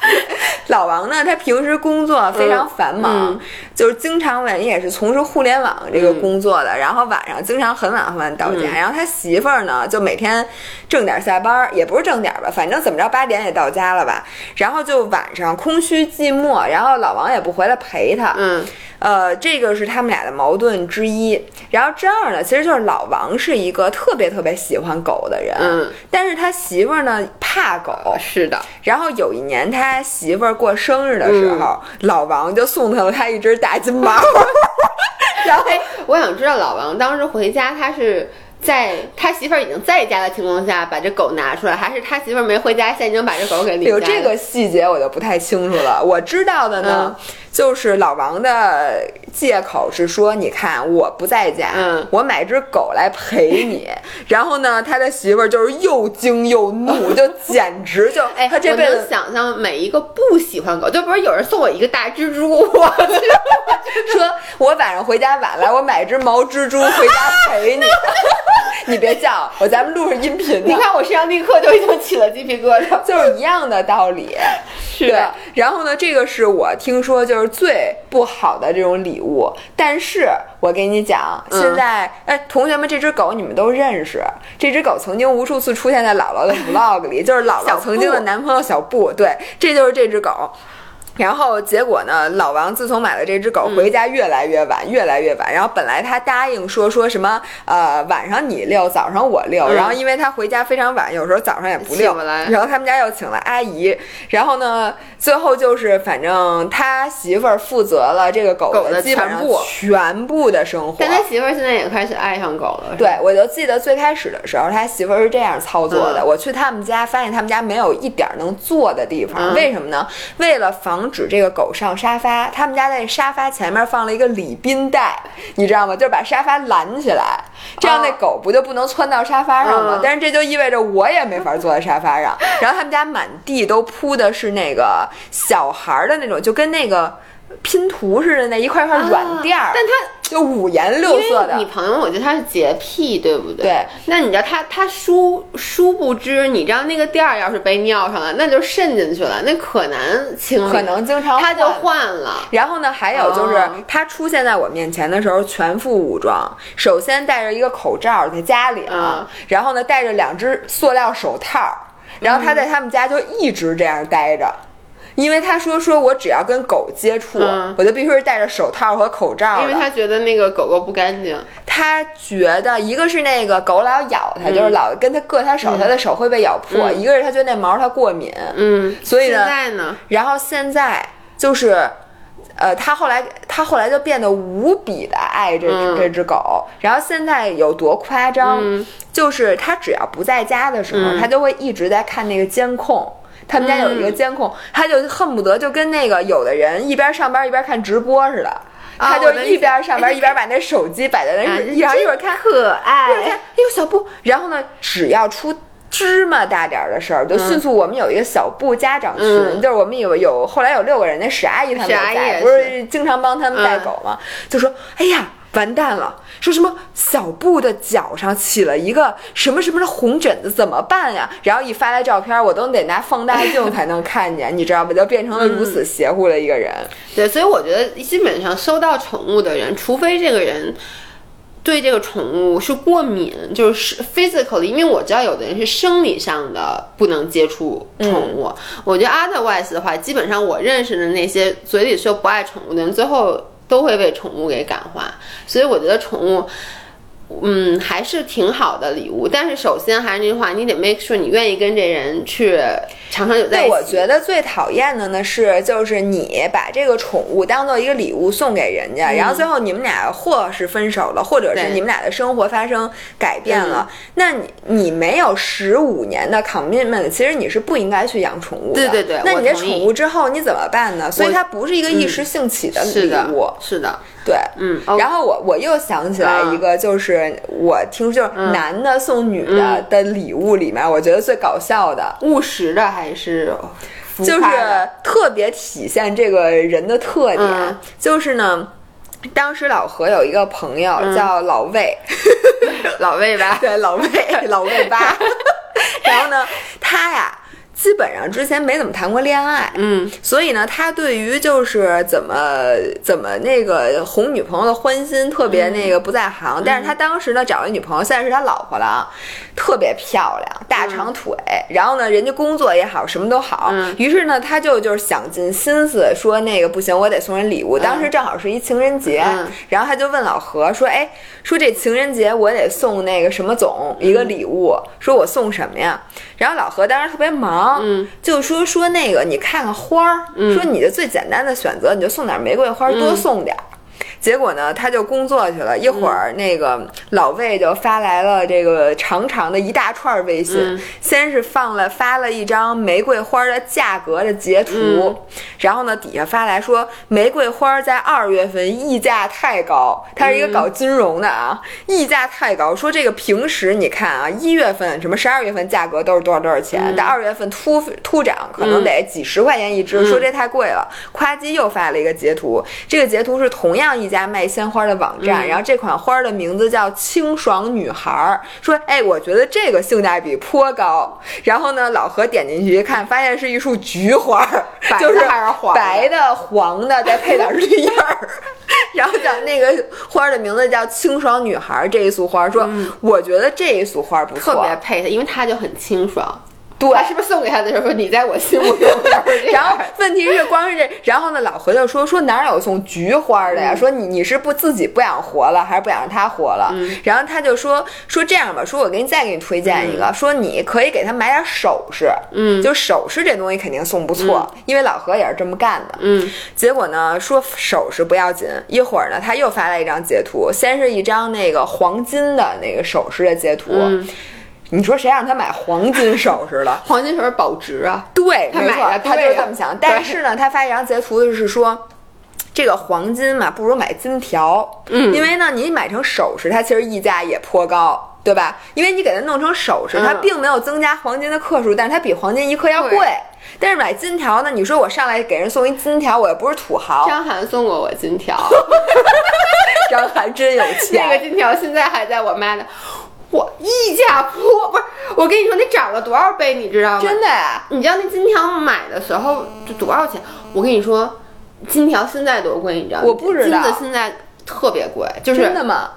老王呢，他平时工作非常繁忙，嗯就是经常晚也是从事互联网这个工作的，然后晚上经常很晚很晚到家。嗯然后他媳妇儿呢，就每天正点下班，也不是正点吧，反正怎么着八点也到家了吧。然后就晚上空虚寂寞，然后老王也不回来陪他。嗯，呃，这个是他们俩的矛盾之一。然后这样呢，其实就是老王是一个特别特别喜欢狗的人，嗯，但是他媳妇儿呢怕狗，是的。然后有一年他媳妇儿过生日的时候，老王就送他了他一只大金毛。然后，哎，我想知道老王当时回家，他是在他媳妇儿已经在家的情况下把这狗拿出来，还是他媳妇儿没回家，现在已经把这狗给领家了有这个细节我就不太清楚了。我知道的呢，嗯就是老王的借口是说，你看我不在家，嗯我买只狗来陪你。然后呢，他的媳妇儿就是又惊又怒，就简直就 哎，他这辈子想象每一个不喜欢狗，就比如有人送我一个大蜘蛛，我 说我晚上回家晚了，我买只毛蜘蛛回家陪你。你别叫我，咱们录着音频呢。你看我身上立刻就已经起了鸡皮疙瘩。就是一样的道理，是的。然后呢，这个是我听说就是最不好的这种礼物。但是我给你讲，嗯现在哎，同学们，这只狗你们都认识。这只狗曾经无数次出现在姥姥的 vlog 里，就是姥姥曾经的男朋友小布。对，这就是这只狗。然后结果呢？老王自从买了这只狗，嗯回家越来越晚，越来越晚。然后本来他答应说说什么，呃，晚上你遛，早上我遛。嗯然后因为他回家非常晚，有时候早上也不遛然后他们家又请了阿姨。然后呢，最后就是反正他媳妇儿负责了这个狗狗的基本上全部全部的生活。但他媳妇儿现在也开始爱上狗了。对，我就记得最开始的时候，他媳妇儿是这样操作的。嗯我去他们家，发现他们家没有一点儿能坐的地方，嗯为什么呢？为了防止这个狗上沙发，他们家在沙发前面放了一个礼宾带，你知道吗？就是把沙发拦起来，这样那哦狗不就不能窜到沙发上吗？嗯但是这就意味着我也没法坐在沙发上。然后他们家满地都铺的是那个小孩儿的那种，就跟那个。拼图似的那一块块软垫儿、但它就五颜六色的。你朋友，我觉得他是洁癖，对不对？对。那你知道他他殊殊不知，你知道那个垫儿要是被尿上了，那就渗进去了，那可难清理。可能经常他就换换了。然后呢，还有就是哦他出现在我面前的时候全副武装，首先戴着一个口罩在家里啊，嗯然后呢戴着两只塑料手套，然后他在他们家就一直这样待着。因为他说说我只要跟狗接触，嗯我就必须是戴着手套和口罩。因为他觉得那个狗狗不干净。他觉得一个是那个狗老咬他，就是老跟他硌他手，他的手会被咬破；嗯一个是他觉得那毛他过敏。嗯，所以呢现在呢？然后现在就是，呃，他后来他后来就变得无比的爱这这只狗。然后现在有多夸张？嗯就是他只要不在家的时候，嗯他就会一直在看那个监控。他们家有一个监控，他就恨不得就跟那个有的人一边上班一边看直播似的，啊他就一边上班一边把那手机摆在那啊儿，一会儿一会儿看，可爱一会儿看，爱。哎呦小布，然后呢，只要出。芝麻大点儿的事儿，就迅速。我们有一个小布家长群，嗯就是我们有有后来有六个人，那史阿姨他们也在，史阿姨不是是经常帮他们带狗吗？就说：“哎呀，完蛋了！说什么小布的脚上起了一个什么什么的红疹子，怎么办呀？”然后一发来照片，我都得拿放大镜才能看见，你知道吧？就变成了如此邪乎的一个人。对，所以我觉得基本上收到宠物的人，除非这个人对这个宠物是过敏，就是 physically，因为我知道有的人是生理上的不能接触宠物。我觉得 otherwise 的话，基本上我认识的那些嘴里说不爱宠物的人，最后都会被宠物给感化。所以我觉得宠物。嗯，还是挺好的礼物，但是首先还是那句话，你得 make sure 你愿意跟这人去长长久在对，一起。我觉得最讨厌的呢是，就是你把这个宠物当做一个礼物送给人家，然后最后你们俩或是分手了，或者是你们俩的生活发生改变了，嗯那你你没有十五年的 commitment，其实你是不应该去养宠物的。对对对那你这宠物之后你怎么办呢？所以它不是一个一时兴起的礼是的物。，是的，对，嗯，哦然后我我又想起来一个，就是我听说就是男的送女的的礼物里面，我觉得最搞笑的。务实的还是浮就是特别体现这个人的特点，嗯就是呢。当时老何有一个朋友嗯叫 老魏，老魏吧？对老魏老魏吧，然后呢，他呀基本上之前没怎么谈过恋爱，嗯所以呢，他对于就是怎么怎么那个哄女朋友的欢心特别那个不在行。但是他当时呢找一女朋友，现在是他老婆了啊，特别漂亮，大长腿，然后呢人家工作也好，什么都好。嗯于是呢，他就就是想尽心思说那个不行，我得送人礼物。当时正好是一情人节，嗯然后他就问老何说：“哎，说这情人节我得送那个什么总一个礼物，说我送什么呀？”然后老何当时特别忙，嗯，就说说那个你看看花儿，说你的最简单的选择，你就送点玫瑰花，多送点儿。结果呢，他就工作去了。一会儿，那个老魏就发来了这个长长的一大串微信，嗯。先是放了发了一张玫瑰花的价格的截图，嗯。然后呢底下发来说玫瑰花在二月份溢价太高，他是一个搞金融的啊，溢价太高，说这个平时你看啊，一月份什么十二月份价格都是多少多少钱，但二月份突突涨可能得几十块钱一支，说这太贵了。夸叽又发了一个截图，这个截图是同样一家卖鲜花的网站，然后这款花的名字叫清爽女孩儿，说哎，我觉得这个性价比颇高。然后呢，老何点进去一看，发现是一束菊花儿，就是还是黄的白的、黄的，再配点绿叶儿。然后讲那个花的名字叫清爽女孩儿，这一束花说，我觉得这一束花不错，特别配它，因为它就很清爽。对他是不是送给他的时候说你在我心目中 是然后问题是，光是这，然后呢，老何就说说哪有送菊花的呀？说你你是不自己不想活了，还是不想让他活了？然后他就说说这样吧，说我给你再给你推荐一个，说你可以给他买点首饰，嗯就首饰这东西肯定送不错，因为老何也是这么干的。嗯结果呢，说首饰不要紧，一会儿呢，他又发来一张截图，先是一张那个黄金的那个首饰的截图。嗯你说谁让他买黄金首饰了？黄金首饰保值啊。对，没错他买的，他就是这么想。但是呢，他发一张截图就是说。这个黄金嘛，不如买金条，嗯因为呢，你买成首饰，它其实溢价也颇高，对吧？因为你给它弄成首饰，它嗯并没有增加黄金的克数，但是它比黄金一克要贵。但是买金条呢，你说我上来给人送一金条，我又不是土豪，张涵送过我金条，张涵真有钱。那个金条现在还在我妈的。我溢价颇不是，我跟你说，那涨了多少倍，你知道吗？真的呀，你知道那金条买的时候就多少钱？我跟你说，金条现在多贵，你知道吗？我不知道金子现在特别贵，就是真的吗？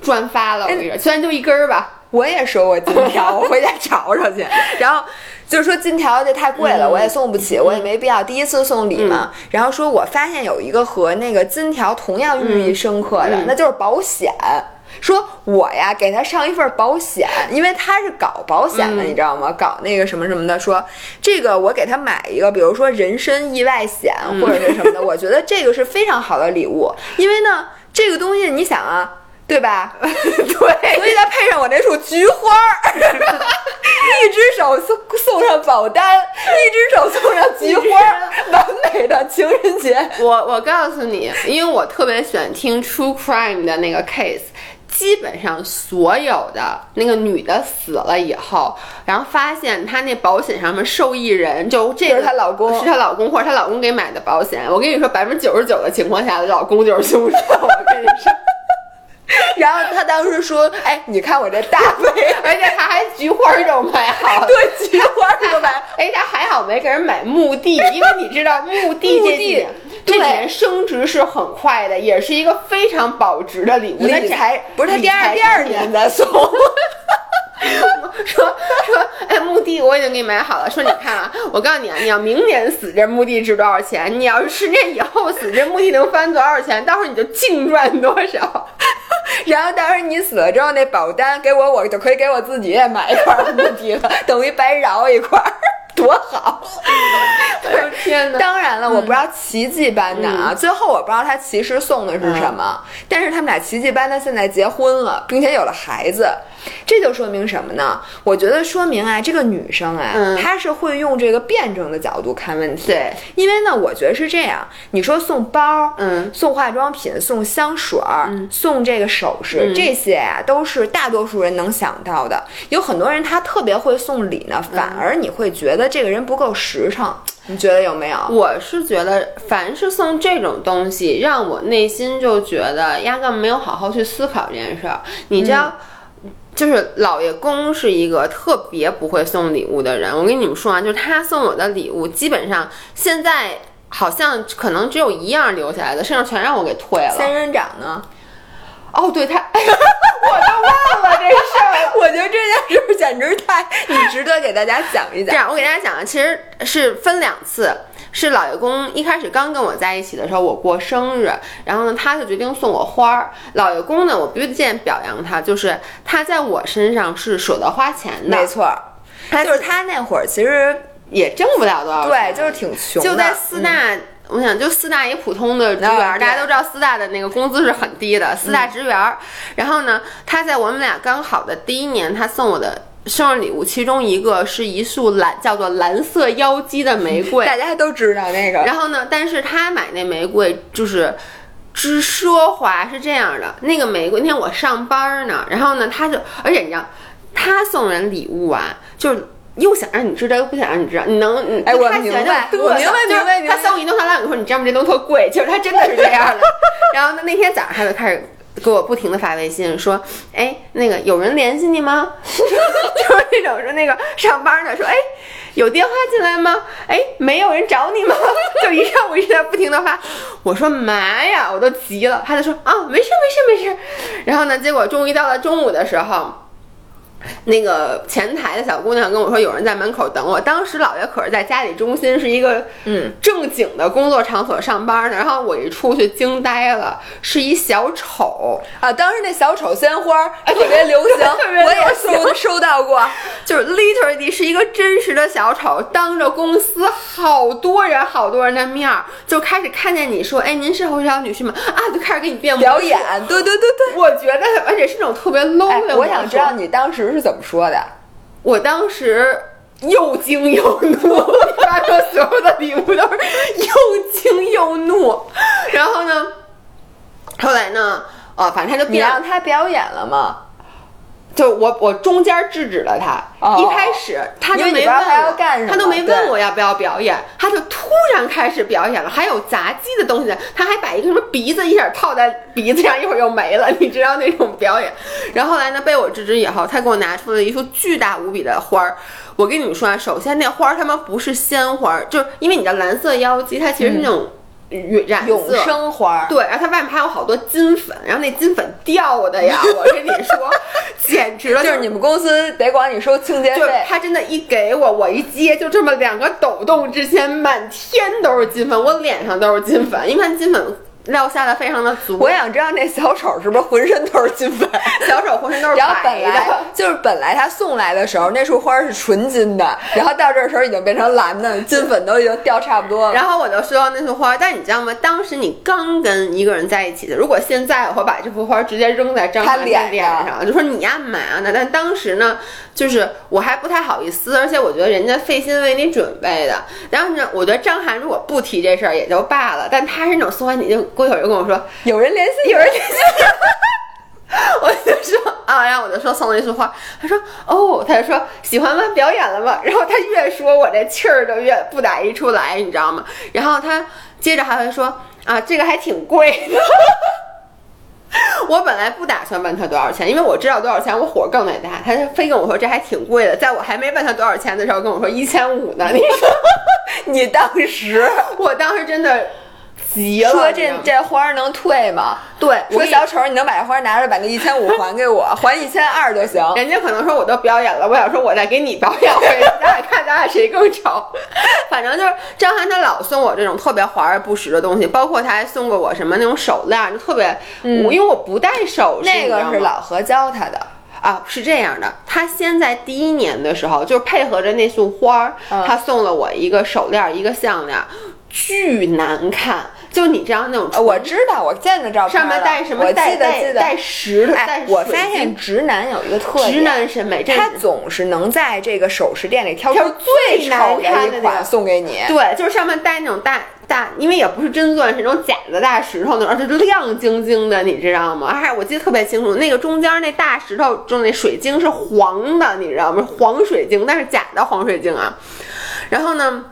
赚发了。我跟你说，虽然就一根儿吧，我也收过金条，我回家找找去。然后就是说金条这太贵了，嗯我也送不起，我也没必要第一次送礼嘛。然后说我发现有一个和那个金条同样寓意深刻的，嗯那就是保险。说我呀给他上一份保险，因为他是搞保险的，嗯你知道吗？搞那个什么什么的，说这个我给他买一个，比如说人身意外险嗯或者是什么的，我觉得这个是非常好的礼物，因为呢，这个东西你想啊。对吧？对，所以再配上我那束菊花儿，一只手送送上保单，一只手送上菊花儿，完美的情人节。我我告诉你，因为我特别喜欢听 true crime 的那个 case。基本上所有的那个女的死了以后，然后发现她那保险上面受益人就这个就是她老公是她老公或者她老公给买的保险。我跟你说，百分之九十九的情况下，老公就是凶手。我跟你说，然后她当时说：“哎，你看我这大杯，而且她还菊花都买好了。对，菊花儿都买。哎，她还好没给人买墓地，因为你知道墓地这几年升值是很快的，也是一个非常保值的礼物。理那财不是他第二第二年再送，说说，哎，墓地我已经给你买好了。说你看啊，我告诉你啊，你要明年死，这墓地值多少钱？你要是十年以后死，这墓地能翻多少钱？到时候你就净赚多少。然后到时候你死了之后，那保单给我，我就可以给我自己也买一块墓地了，等于白饶一块儿，多好！哎呦天哪！当然了，我不知道奇迹般的啊，最后我不知道他其实送的是什么，但是他们俩奇迹般的现在结婚了，并且有了孩子，这就说明什么呢？我觉得说明啊，这个女生啊，嗯她是会用这个辩证的角度看问题。对，因为呢，我觉得是这样，你说送包，嗯送化妆品，送香水儿，送这个首饰，嗯这些呀、都是大多数人能想到的。有很多人他特别会送礼呢，反而你会觉得这个人不够实诚。你觉得有没有？我是觉得，凡是送这种东西，让我内心就觉得压根没有好好去思考这件事儿。你知道，就是老爷公是一个特别不会送礼物的人。我跟你们说啊，就是他送我的礼物，基本上现在好像可能只有一样留下来的，剩下全让我给退了。仙人掌呢？哦，对他，我都忘了这事儿。我觉得这件事儿简直太，你值得给大家讲一讲。这样，我给大家讲啊，其实是分两次。是老爷公一开始刚跟我在一起的时候，我过生日，然后呢，他就决定送我花儿。老爷公呢，我必须得表扬他，就是他在我身上是舍得花钱的，没错就是他那会儿其实也挣不了多少对，就是挺穷的，就在四大。我想，就四大一普通的职员，大家都知道四大的那个工资是很低的，四大职员。然后呢，他在我们俩刚好的第一年，他送我的生日礼物，其中一个是一束蓝叫做蓝色妖姬的玫瑰，大家都知道那个。然后呢，但是他买那玫瑰就是之奢华是这样的，那个玫瑰那天我上班呢，然后呢，他就而且你知道，他送人礼物啊，就是。又想让你知道，又不想让你知道，你能，你哎我明白我明白就是明白明白他送我一东西来，你说你知道吗？这东西特贵，其实他真的是这样的。然后呢，那天早上他就开始给我不停的发微信说，哎，那个有人联系你吗？就是那种说那个上班呢，说哎。有电话进来吗？哎，没有人找你吗？就一上午一直在不停的发。我说妈呀，我都急了。他就说啊，没事没事没事。然后呢，结果终于到了中午的时候。那个前台的小姑娘跟我说，有人在门口等我。当时姥爷可是在家里中心是一个嗯正经的工作场所上班呢，然后我一出去惊呆了，是一小丑，啊，当时那小丑鲜花儿特别流行，特别我也收收到过。就是 literally 是一个真实的小丑，当着公司好多人好多人的面儿，就开始看见你说，哎，您是侯小女婿吗？啊，就开始给你变表演，对对对对。我觉得，而且是那种特别 low 哎的、，我想知道，你当时是怎么说的？我当时又惊又怒，发说所有的礼物都是又惊又怒。然后呢，后来呢，哦，反正他就变你让他表演了吗？就我我中间制止了他，哦一开始他就没问为你不知道他要我干什么他都没问我要不要表演，他就突然开始表演了，还有杂技的东西，他还把一个什么鼻子一下套在鼻子上，一会儿又没了，你知道那种表演。然后后来呢，被我制止以后，他给我拿出了一束巨大无比的花儿。我跟你们说啊，首先那花儿他妈不是鲜花儿，就是因为你的蓝色妖姬，它其实是那种。染色永生花，对，然后它外面还有好多金粉，然后那金粉掉的呀，我跟你说，简直了，就是你们公司得管你收清洁就是费。他真的，一给我，我一接，就这么两个抖动之间，满天都是金粉，我脸上都是金粉，因为金粉料下的非常的足。我想知道那小丑是不是浑身都是金粉？小丑浑身都是然后白本。就是本来他送来的时候，那束花是纯金的，然后到这儿时候已经变成蓝的，金粉都已经掉差不多了。然后我就收到那束花，但你知道吗？当时你刚跟一个人在一起的，如果现在我会把这幅花直接扔在张涵的脸脸上上，就说你呀买啊那。但当时呢，就是我还不太好意思，而且我觉得人家费心为你准备的。然后呢，我觉得张翰如果不提这事儿也就罢了，但他是那种送完你就过一会儿又跟我说，有人联系，有人联系。我就说啊，然后我就说送了一束花，他说哦，他就说喜欢吗？表演了吗？然后他越说我这气儿就越不打一处来，你知道吗？然后他接着还会说啊，这个还挺贵的。我本来不打算问他多少钱，因为我知道多少钱我火更得大。他非跟我说这还挺贵的，在我还没问他多少钱的时候跟我说一千五呢。你说 你当时 我当时真的急了，说这这花能退吗？对，我说小丑，你能把这花拿着，把那一千五 还给我，还一千二就行。人家可能说我都表演了，我想说我再给你表演回去，咱俩看咱俩谁更丑。反正就是张涵他老送我这种特别华而不实的东西，包括他还送过我什么那种手链，就特别，我因为我不戴首饰，那个是老何教他的，啊，是这样的，他先在第一年的时候，就是配合着那束花儿，嗯他送了我一个手链儿，一个项链儿，巨难看，就你这样那种呃我知道，我见的照片上面带什么我带记得记得。带带石头，哎，我发现直男有一个特点，直男审美，他总是能在这个首饰店里挑出挑最最难丑看的一款送给你。对，就是上面带那种大大，因为也不是真钻石，那种假的大石头那种，而且是亮晶晶的，你知道吗？还我记得特别清楚，那个中间那大石头就那水晶是黄的，你知道吗？黄水晶，但是假的黄水晶啊。然后呢？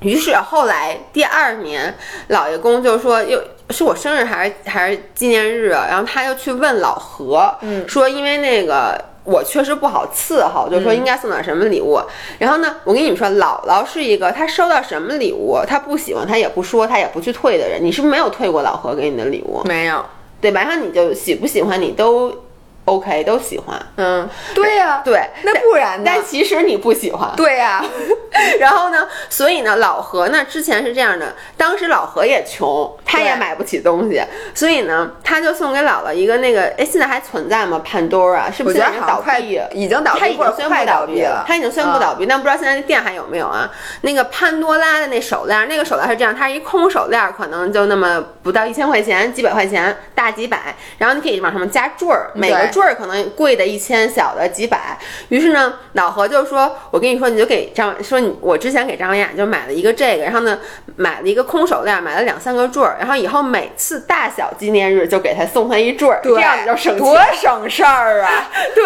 于是后来第二年，老爷公就说又是我生日还是还是纪念日啊，然后他又去问老何，嗯说因为那个我确实不好伺候，就说应该送点什么礼物。然后呢，我跟你们说，姥姥是一个她收到什么礼物，她不喜欢，她也不说，她也不去退的人。你是不是没有退过老何给你的礼物，没有，对吧？然后你就喜不喜欢你都 OK，都喜欢。嗯，对呀、对，那不然呢？但其实你不喜欢。对呀、然后呢，所以呢，老何呢之前是这样的，当时老何也穷，他也买不起东西，所以呢，他就送给姥姥一个那个，哎，现在还存在吗？Pandora 是不我觉得是现在已经倒闭？已经倒闭或者他已经宣布快倒闭了，，他已经宣布倒闭，但不知道现在那店还有没有啊？那个潘多拉的那手链，那个手链是这样，它是一空手链，可能就那么不到一千块钱，几百块钱，大几百，然后你可以往上面加坠儿，每个对坠儿可能贵的一千，小的几百。于是呢，老何就说：“我跟你说，你就给张说你，我之前给张文雅就买了一个这个，然后呢买了一一个空手链，买了两三个坠儿，然后以后每次大小纪念日就给他送他一坠儿，对，这样你就省钱。多省事儿啊！对，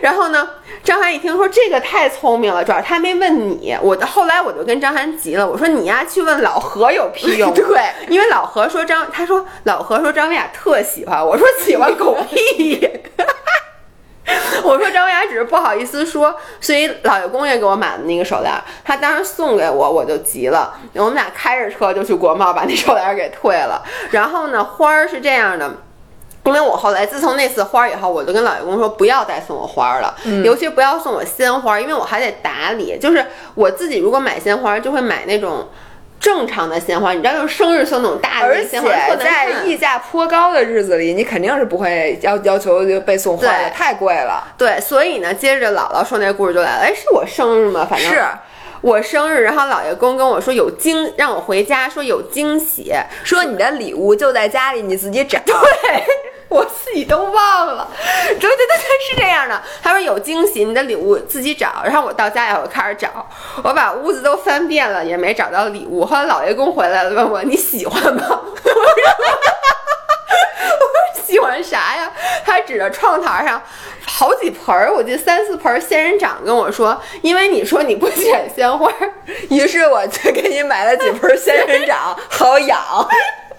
然后呢，张涵一听说这个太聪明了，主要他没问你，我后来我就跟张涵急了，我说你呀去问老何有屁用？对，因为老何说张，他说老何说张文雅特喜欢，我说喜欢狗屁。我说张文雅只是不好意思说，所以老爷公也给我买的那个手链，他当时送给我，我就急了，我们俩开着车就去国贸把那手链给退了。然后呢，花儿是这样的。因为我后来自从那次花儿以后，我就跟老爷公说不要再送我花儿了，尤其不要送我鲜花，因为我还得打理。就是我自己如果买鲜花，就会买那种正常的鲜花，你知道，就是生日送那种大的鲜花，而且在溢价颇高的日子里，你肯定是不会要要求就被送花的，太贵了。对，所以呢，接着姥姥说那故事就来了，哎，是我生日吗？反正是我生日，然后姥爷公跟我说有惊，让我回家说有惊喜，说你的礼物就在家里，你自己找。对，我自己都忘了。对对对，是这样的。他说有惊喜，你的礼物自己找。然后我到家以后开始找，我把屋子都翻遍了，也没找到礼物。后来老爷公回来了，问我你喜欢吗？我喜欢啥呀？他指着窗台上好几盆儿，我记得三四盆儿仙人掌，跟我说，因为你说你不选鲜花。于是我就给你买了几盆仙人掌，好养。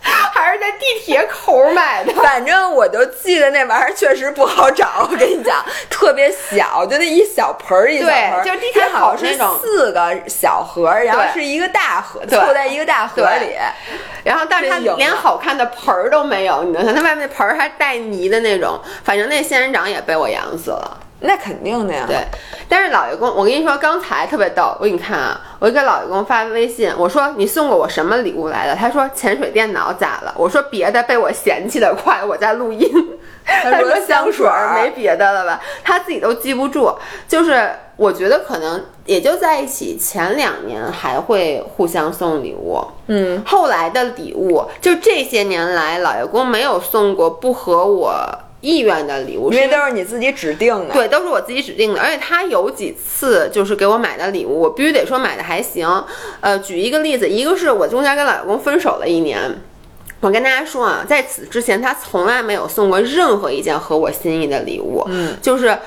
还 还是在地铁口买的。反正我就记得那玩意儿确实不好找，我跟你讲，特别小，就那一小盆儿一小盆儿，对就是地铁口是口那种四个小盒儿，然后是一个大盒，对凑在一个大盒对里。然后，但是它连好看的盆儿都没有，你能想，它外面盆儿还带泥的那种。反正那仙人掌也被我养死了。那肯定的呀。对，但是老爷公，我跟你说，刚才特别逗，我给你看啊，我就给老爷公发微信，我说你送过我什么礼物来的？他说潜水电脑咋了？我说别的被我嫌弃的快，我在录音。他说香水儿没别的了吧？他自己都记不住，就是我觉得可能也就在一起前两年还会互相送礼物，嗯，后来的礼物就这些年来，老爷公没有送过不合我意愿的礼物，因为都是你自己指定的。对，都是我自己指定的，而且他有几次就是给我买的礼物，我必须得说买的还行。呃，举一个例子，一个是我中间跟老公分手了一年，我跟大家说啊，在此之前他从来没有送过任何一件合我心意的礼物，嗯，就是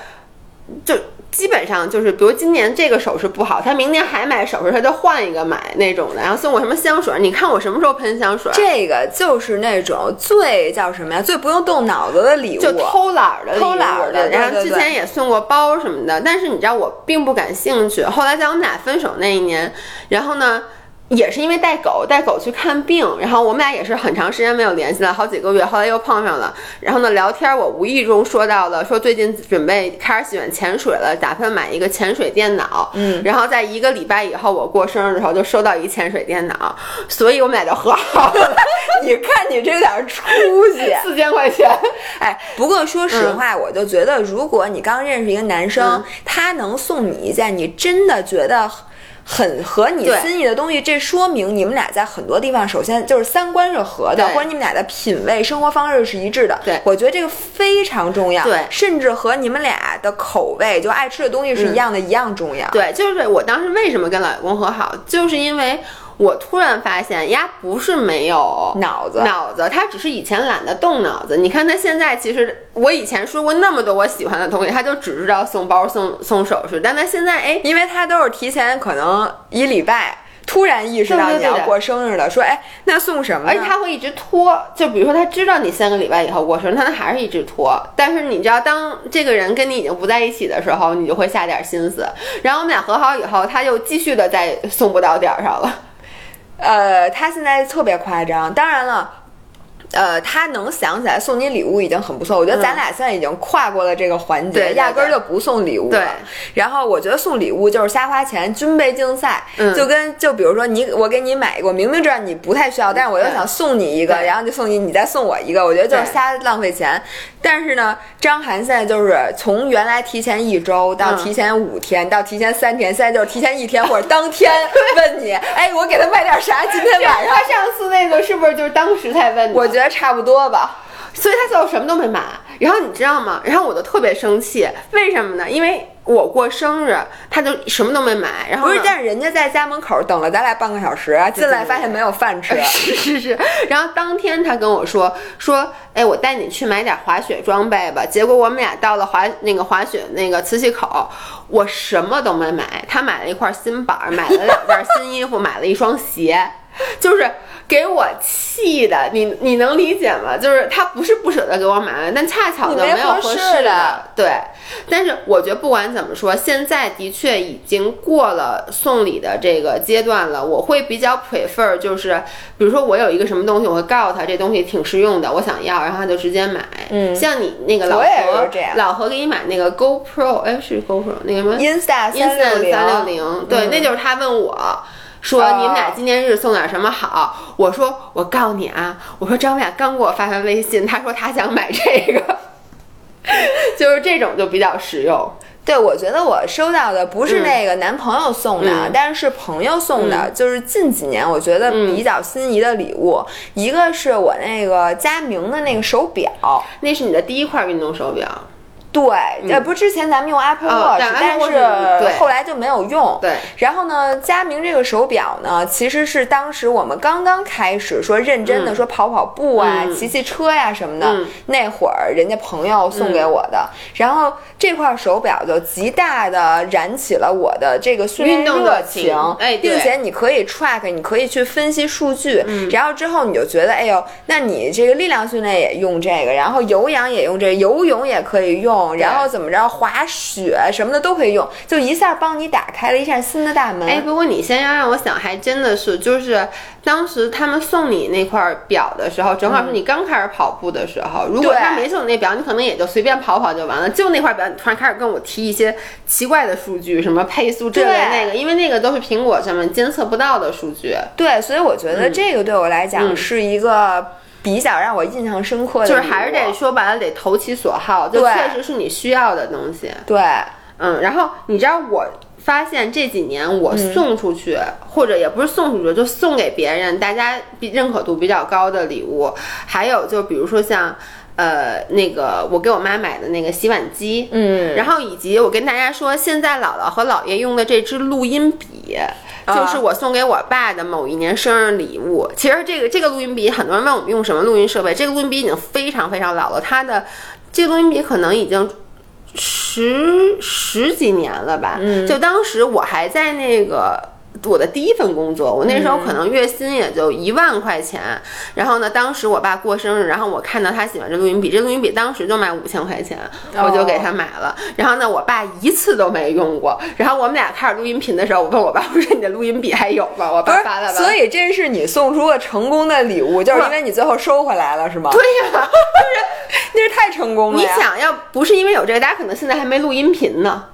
就。基本上就是，比如今年这个首饰不好，他明年还买首饰，他就换一个买那种的，然后送我什么香水，你看我什么时候喷香水？这个就是那种最叫什么呀？最不用动脑子的礼物。就偷懒儿的偷懒儿的然后之前也送过包什么的，但是你知道我并不感兴趣。后来在我们俩分手那一年，然后呢，也是因为带狗，带狗去看病，然后我们俩也是很长时间没有联系了，好几个月，后来又碰上了。然后呢，聊天我无意中说到了，说最近准备开始喜欢潜水了，打算买一个潜水电脑。嗯，然后在一个礼拜以后，我过生日的时候就收到一潜水电脑，所以我们俩就和好了，你看你这有点出息。四千块钱。哎，不过说实话，我就觉得，如果你刚认识一个男生，嗯他能送你一件你真的觉得很合你心意的东西，这说明你们俩在很多地方，首先就是三观是合的，或者你们俩的品味、生活方式是一致的。对我觉得这个非常重要。对甚至和你们俩的口味，就爱吃的东西是一样的，一样重要。对，就是我当时为什么跟老公和好，就是因为我突然发现丫不是没有脑子脑子，他只是以前懒得动脑子。你看他现在，其实我以前说过那么多我喜欢的东西，他就只知道送包、送送首饰，但他现在哎。因为他都是提前可能一礼拜。突然意识到你要过生日了，说哎，那送什么呢？而且他会一直拖，就比如说他知道你三个礼拜以后过生日，但他还是一直拖。但是你知道，当这个人跟你已经不在一起的时候，你就会下点心思。然后我们俩和好以后，他就继续的再送不到点儿上了。呃，他现在特别夸张。当然了，呃，他能想起来送你礼物已经很不错。我觉得咱俩现在已经跨过了这个环节，压根儿就不送礼物了。对然后我觉得送礼物就是瞎花钱，军备竞赛。嗯就跟就比如说你，我给你买一个，我明明知道你不太需要，但是我又想送你一个，然后就送你，你再送我一个，我觉得就是瞎浪费钱。但是呢，张涵现在就是从原来提前一周到嗯提前五天，到提前三天，现在就是提前一天或者当天 问你，哎，我给他买点啥？今天晚上他上次那个是不是就是当时才问的？我觉得差不多吧。所以他最后什么都没买。然后你知道吗？然后我就特别生气，为什么呢？因为我过生日，他就什么都没买。然后不是，但是人家在家门口等了咱俩半个小时，进来发现没有饭吃。是是是，然后当天他跟我说说，哎，我带你去买点滑雪装备吧。结果我们俩到了滑那个滑雪那个磁器口，我什么都没买，他买了一块新板儿，买了两件新衣服，买了一双鞋，就是。给我气的，你你能理解吗？就是他不是不舍得给我买，但恰巧的没有合合适适的对，但是我觉得不管怎么说，现在的确已经过了送礼的这个阶段了。我会比较 prefer 就是，比如说我有一个什么东西，我会告诉他这东西挺实用的，我想要，然后他就直接买。嗯像你那个老何老何给你买那个 GoPro，哎是 GoPro 那个什么 Insta 三六零，零，对，嗯那就是他问我。说哦你们俩纪念日送点什么好？我说我告诉你啊，我说张伟刚给我发完微信，他说他想买这个，就是这种就比较实用。对，我觉得我收到的不是那个男朋友送的，嗯。但是是朋友送的，就是近几年我觉得比较心仪的礼物。一个是我那个佳明的那个手表，那是你的第一块运动手表，对，呃，不之前咱们用 Apple 哦 Watch，、但但是后来就没有用。对。然后呢，佳明这个手表呢，其实是当时我们刚刚开始说认真的说跑跑步啊、嗯。骑骑车呀、什么的，嗯。那会儿人家朋友送给我的。然后这块手表就极大的燃起了我的这个训练热热情哎对。并且你可以 track，你可以去分析数据，然后之后你就觉得，哎呦，那你这个力量训练也用这个，然后有氧也用这个，游泳也可以用，然后怎么着滑雪什么的都可以用，就一下帮你打开了一扇新的大门。哎，不过你先要让我想，还真的是，就是当时他们送你那块表的时候，正好是你刚开始跑步的时候。如果他没送你那表，你可能也就随便跑跑就完了。就那块表，你突然开始跟我提一些奇怪的数据，什么配速这个对那个，因为那个都是苹果上面监测不到的数据。对，所以我觉得这个对我来讲嗯是一个比较让我印象深刻的，就是还是得说白了，得投其所好，就确实是你需要的东西。对。嗯，然后你知道我发现这几年我嗯送出去，或者也不是送出去，就送给别人，大家比认可度比较高的礼物，还有就比如说像。呃，那个我给我妈买的那个洗碗机，嗯然后以及我跟大家说，现在姥姥和姥爷用的这支录音笔，啊就是我送给我爸的某一年生日礼物。其实这个这个录音笔，很多人问我们用什么录音设备，这个录音笔已经非常非常老了，它的这个录音笔可能已经十十几年了吧。嗯就当时我还在那个。我的第一份工作，我那时候可能月薪也就一万块钱。然后呢，当时我爸过生日，然后我看到他喜欢这录音笔，这录音笔当时就卖五千块钱，我就给他买了。然后呢，我爸一次都没用过。然后我们俩开始录音频的时候，我问我爸，我说你的录音笔还有吗？我爸发了，吧。所以这是你送出了成功的礼物，就是因为你最后收回来了，是吗？对呀、那是太成功了！你想要不是因为有这个，大家可能现在还没录音频呢，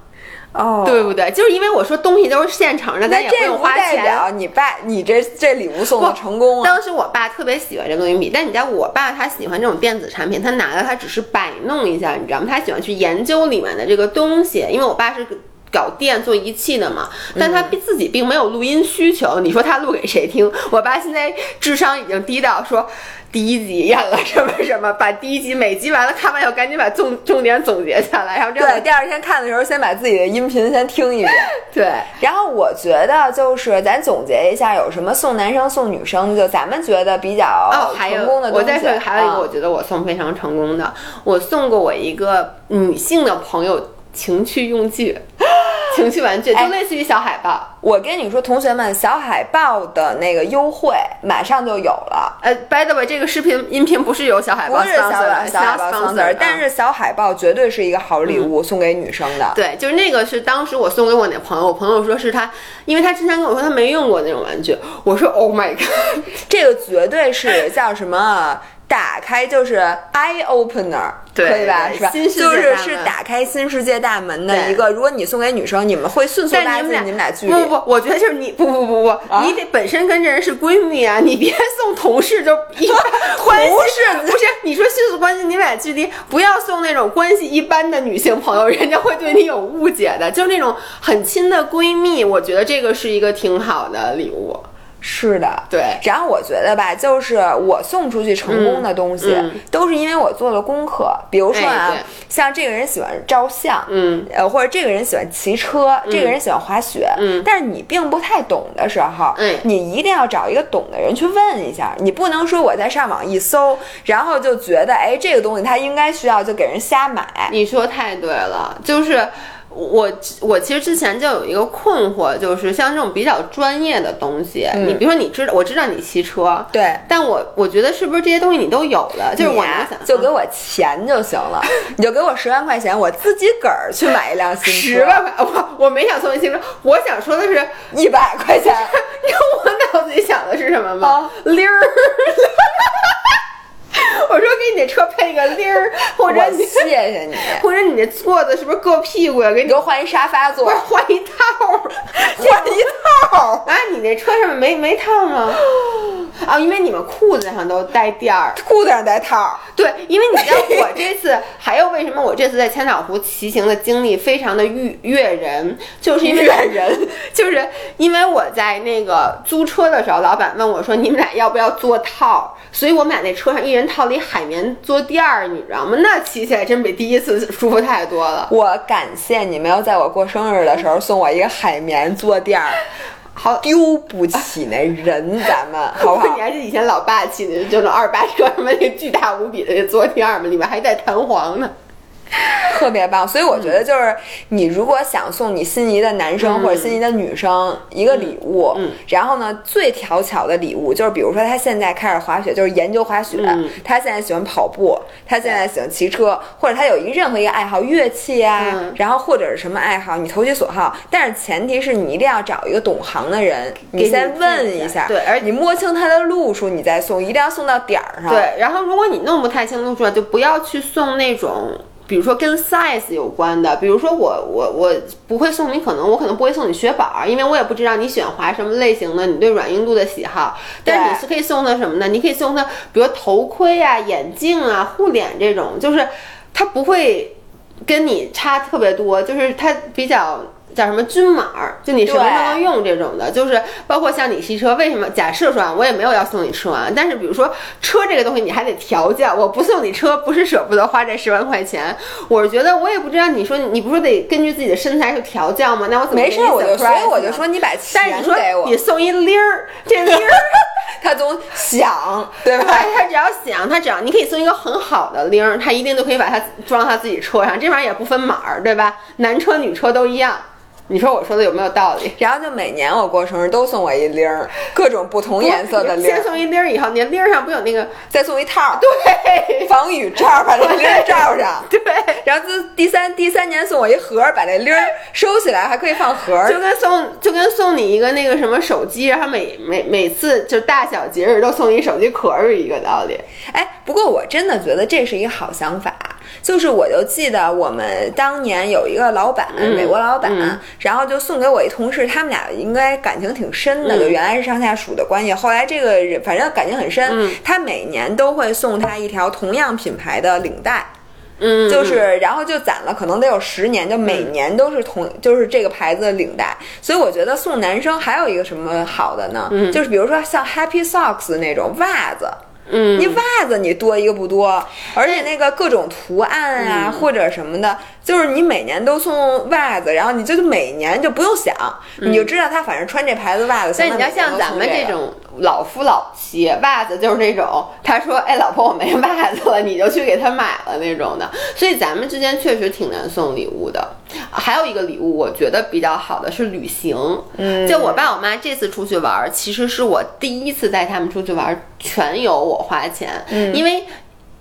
哦，对不对？就是因为我说东西都是现成的，咱那也不用花钱。代表你爸你这这礼物送的成功了？当时我爸特别喜欢这录音笔，但你知道我爸他喜欢这种电子产品，他拿了他只是摆弄一下，你知道吗？他喜欢去研究里面的这个东西，因为我爸是。搞电做仪器的嘛，但他自己并没有录音需求。你说他录给谁听？我爸现在智商已经低到说，第一集演了什么什么，把第一集每集完了看完以后，赶紧把重重点总结下来，然后这样对，第二天看的时候，先把自己的音频先听一遍。对然后我觉得就是咱总结一下，有什么送男生送女生，就咱们觉得比较哦，成功的东西。我再说，还有一个，啊我觉得我送非常成功的，我送过我一个女性的朋友情趣用具，情趣玩具，就哎类似于小海报。我跟你说，同学们，小海报的那个优惠马上就有了。呃，by the way，这个视频音频不是有小海报不是小 sponsor 小海报 sponsor，sponsor，嗯但是小海报绝对是一个好礼物，送给女生的。对，就是那个是当时我送给我那朋友，我朋友说是他，因为他之前跟我说他没用过那种玩具，我说 Oh my god，这个绝对是叫什么？打开就是 eye opener，对可以吧？是吧？就是是打开新世界大门的一个。如果你送给女生，你们会迅速拉近你们俩距离。不不不，我觉得就是你 不不不不，你得本身跟这人是闺蜜啊，你别送同事就一般关系同事不是你说迅速关系你们俩距离，不要送那种关系一般的女性朋友，人家会对你有误解的。就那种很亲的闺蜜，我觉得这个是一个挺好的礼物。是的，对。然后我觉得吧，就是我送出去成功的东西，嗯。嗯都是因为我做了功课。比如说啊，哎像这个人喜欢照相，嗯，呃，或者这个人喜欢骑车，这个人喜欢滑雪，嗯。但是你并不太懂的时候，嗯你一定要找一个懂的人去问一下，你不能说我在上网一搜，然后就觉得哎这个东西他应该需要，就给人瞎买。你说太对了，就是。我我其实之前就有一个困惑，就是像这种比较专业的东西，嗯你比如说你知道我知道你骑车，对，但我我觉得是不是这些东西你都有了？就是我就给我钱就行了，你就给我十万块钱，我自己个儿去买一辆新车，十万块，我我没想送你新车，我想说的是，一百块钱。你知道我脑子里想的是什么吗啊？铃儿。我说给你那车配个铃儿，或者你谢谢你，或者你那座子是不是硌屁股呀？给你你给我换一沙发坐不是，换一套儿，换一套。啊，你那车上面没没套吗？啊，因为你们裤子上都带垫儿。裤子上带套，对，因为你知道我这次还有为什么我这次在千岛湖骑行的经历非常的悦悦人，就是因为悦人，就是因为我在那个租车的时候，老板问我说你们俩要不要做套，所以我们俩那车上一人套海绵坐垫儿，你知道吗？那骑起来真比第一次舒服太多了。我感谢你没有在我过生日的时候送我一个海绵坐垫儿，好，丢不起那人，咱们 好不好你？还是以前老霸气的，就那二八车什么那个巨大无比的那坐垫儿嘛，里面还带弹簧呢。特别棒，所以我觉得就是你如果想送你心仪的男生嗯或者心仪的女生一个礼物，嗯。然后呢，最讨巧的礼物就是比如说他现在开始滑雪，就是研究滑雪，嗯。他现在喜欢跑步，他现在喜欢骑车，或者他有一任何一个爱好，乐器啊，嗯。然后或者是什么爱好，你投其所好，但是前提是你一定要找一个懂行的人，你先问一下，对而你摸清他的路数，你再送，一定要送到点儿上。对，然后如果你弄不太清路数，就不要去送那种。比如说跟 size 有关的，比如说我我我不会送你，可能我可能不会送你雪板儿，因为我也不知道你喜欢滑什么类型的，你对软硬度的喜好。但是你是可以送他什么呢？你可以送他，比如头盔啊、眼镜啊、护脸这种，就是它不会跟你差特别多，就是它比较。叫什么均码儿？就你什么都能用这种的，就是包括像你骑车，为什么？假设说啊，我也没有要送你车啊，但是比如说车这个东西，你还得调教。我不送你车，不是舍不得花这十万块钱，我是觉得我也不知道。你说你不是得根据自己的身材去调教吗？那我怎么没事儿，我就所以我就说你把但是你说钱给我你，送一铃儿，这铃儿。他总想，对吧？对，他只要想，他只要你可以送一个很好的铃儿，他一定就可以把它装他自己车上，这玩意儿也不分码儿，对吧？男车女车都一样。你说我说的有没有道理？然后就每年我过生日都送我一铃儿，各种不同颜色的铃儿，先送一铃儿以后，你的铃儿上不有那个？再送一套儿对防雨罩，把这铃儿罩上。对。然后就第三第三年送我一盒儿，把这铃儿收起来，还可以放盒儿就。跟送就跟送你一个那个什么手机，然后每每每次就大小节日都送你手机壳儿是一个道理。哎，不过我真的觉得这是一个好想法。就是我就记得我们当年有一个老板，嗯美国老板，嗯然后就送给我一同事，他们俩应该感情挺深的，嗯就原来是上下属的关系。后来这个人反正感情很深，嗯他每年都会送他一条同样品牌的领带。嗯，就是，然后就攒了，可能得有十年，就每年都是同，就是这个牌子的领带。所以我觉得送男生还有一个什么好的呢？嗯就是比如说像 Happy Socks 那种袜子，嗯，你袜子你多一个不多，而且那个各种图案啊、嗯。或者什么的，就是你每年都送袜子，然后你就每年就不用想，你就知道他反正穿这牌子袜子。所以你要像咱们这种老夫老妻，袜子就是那种，他说：“哎，老婆，我没袜子了，你就去给他买了那种的。”所以咱们之间确实挺难送礼物的。还有一个礼物，我觉得比较好的是旅行。嗯就我爸我妈这次出去玩儿，其实是我第一次带他们出去玩儿，全由我花钱，嗯因为。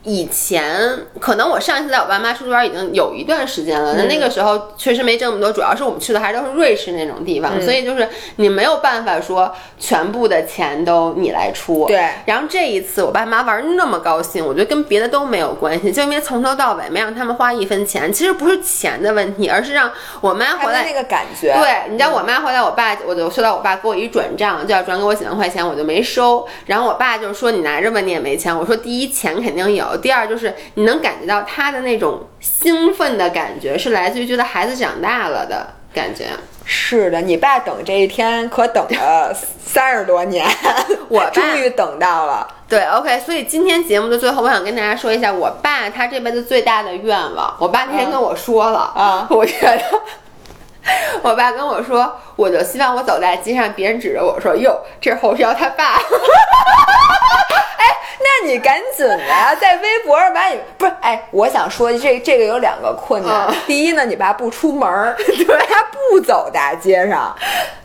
以前可能我上一次在我爸妈出去玩已经有一段时间了，那、那个时候确实没挣那么多，主要是我们去的还都是瑞士那种地方，所以就是你没有办法说全部的钱都你来出。对然后这一次我爸妈玩那么高兴，我觉得跟别的都没有关系，就因为从头到尾没让他们花一分钱，其实不是钱的问题，而是让我妈回来那个感觉。对，你知道我妈回来，我爸我就收到我爸给我一转账，就要转给我几万块钱，我就没收。然后我爸就说你拿着吧，你也没钱。我说第一钱肯定有，第二就是你能感觉到他的那种兴奋的感觉，是来自于觉得孩子长大了的感觉。是的，你爸等这一天可等了 三十多年，我 终于等到了。对，OK，所以今天节目的最后，我想跟大家说一下，我爸他这辈子最大的愿望，我爸那天跟我说了啊我觉得。我爸跟我说，我就希望我走在街上，别人指着我说：“哟，这是侯世瑶他爸。”那你赶紧的呀，在微博上把你不是哎，我想说这这个有两个困难。嗯第一呢，你爸不出门儿，对，他不走大街上，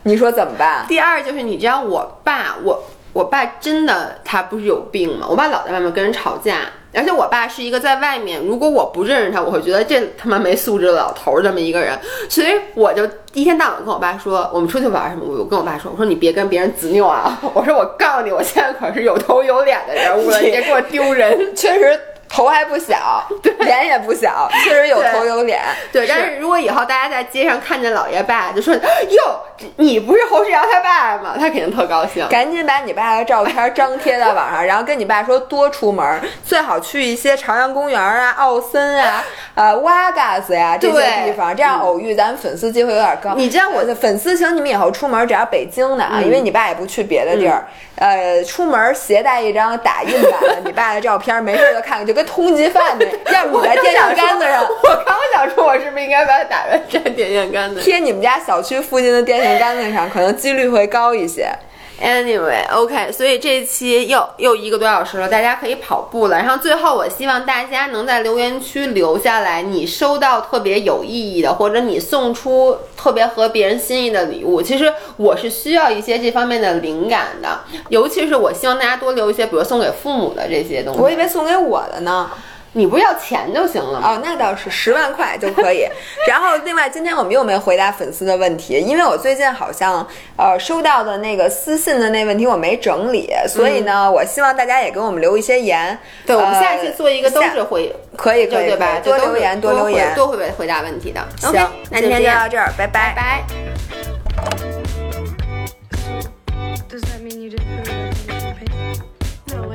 你说怎么办？第二就是你知道我爸，我我爸真的他不是有病吗？我爸老在外面跟人吵架，而且我爸是一个在外面，如果我不认识他，我会觉得这他妈没素质的老头儿这么一个人，所以我就一天到晚跟我爸说，我们出去玩什么，我跟我爸说，我说你别跟别人执拗啊，我说我告诉你，我现在可是有头有脸的人物了，你别给我丢人。确实头还不小，脸也不小，确实有头有脸。对，但是如果以后大家在街上看见老爷爸，就说哟，你不是侯世瑶他爸吗？他肯定特高兴。赶紧把你爸的照片张贴在网上，然后跟你爸说多出门，最好去一些朝阳公园啊、奥森啊、呃、瓦嘎斯呀这些地方，这样偶遇咱们粉丝机会有点高。你知道我的粉丝，请你们以后出门只要北京的啊，因为你爸也不去别的地儿，呃，出门携带一张打印版的你爸的照片，没事就看看，就跟通缉犯那。要不你在电线杆子上，我刚想说，我是不是应该把它打在在电线杆子贴你们家小区附近的电线杆子上，可能几率会高一些。Anyway，OK，、所以这一期又又一个多小时了，大家可以跑步了。然后最后，我希望大家能在留言区留下来你收到特别有意义的，或者你送出特别合别人心意的礼物。其实我是需要一些这方面的灵感的，尤其是我希望大家多留一些，比如送给父母的这些东西。我以为送给我的呢。你不要钱就行了哦，那倒是十万块就可以。然后另外，今天我们又没回答粉丝的问题，因为我最近好像呃收到的那个私信的那问题我没整理，所以呢，我希望大家也给我们留一些言。对，我们下一期做一个都是回，可以可以吧？多留言，多留言，多回,回答问题的。行那今天就到这儿，拜拜拜。Does that mean you didn't hurt? No,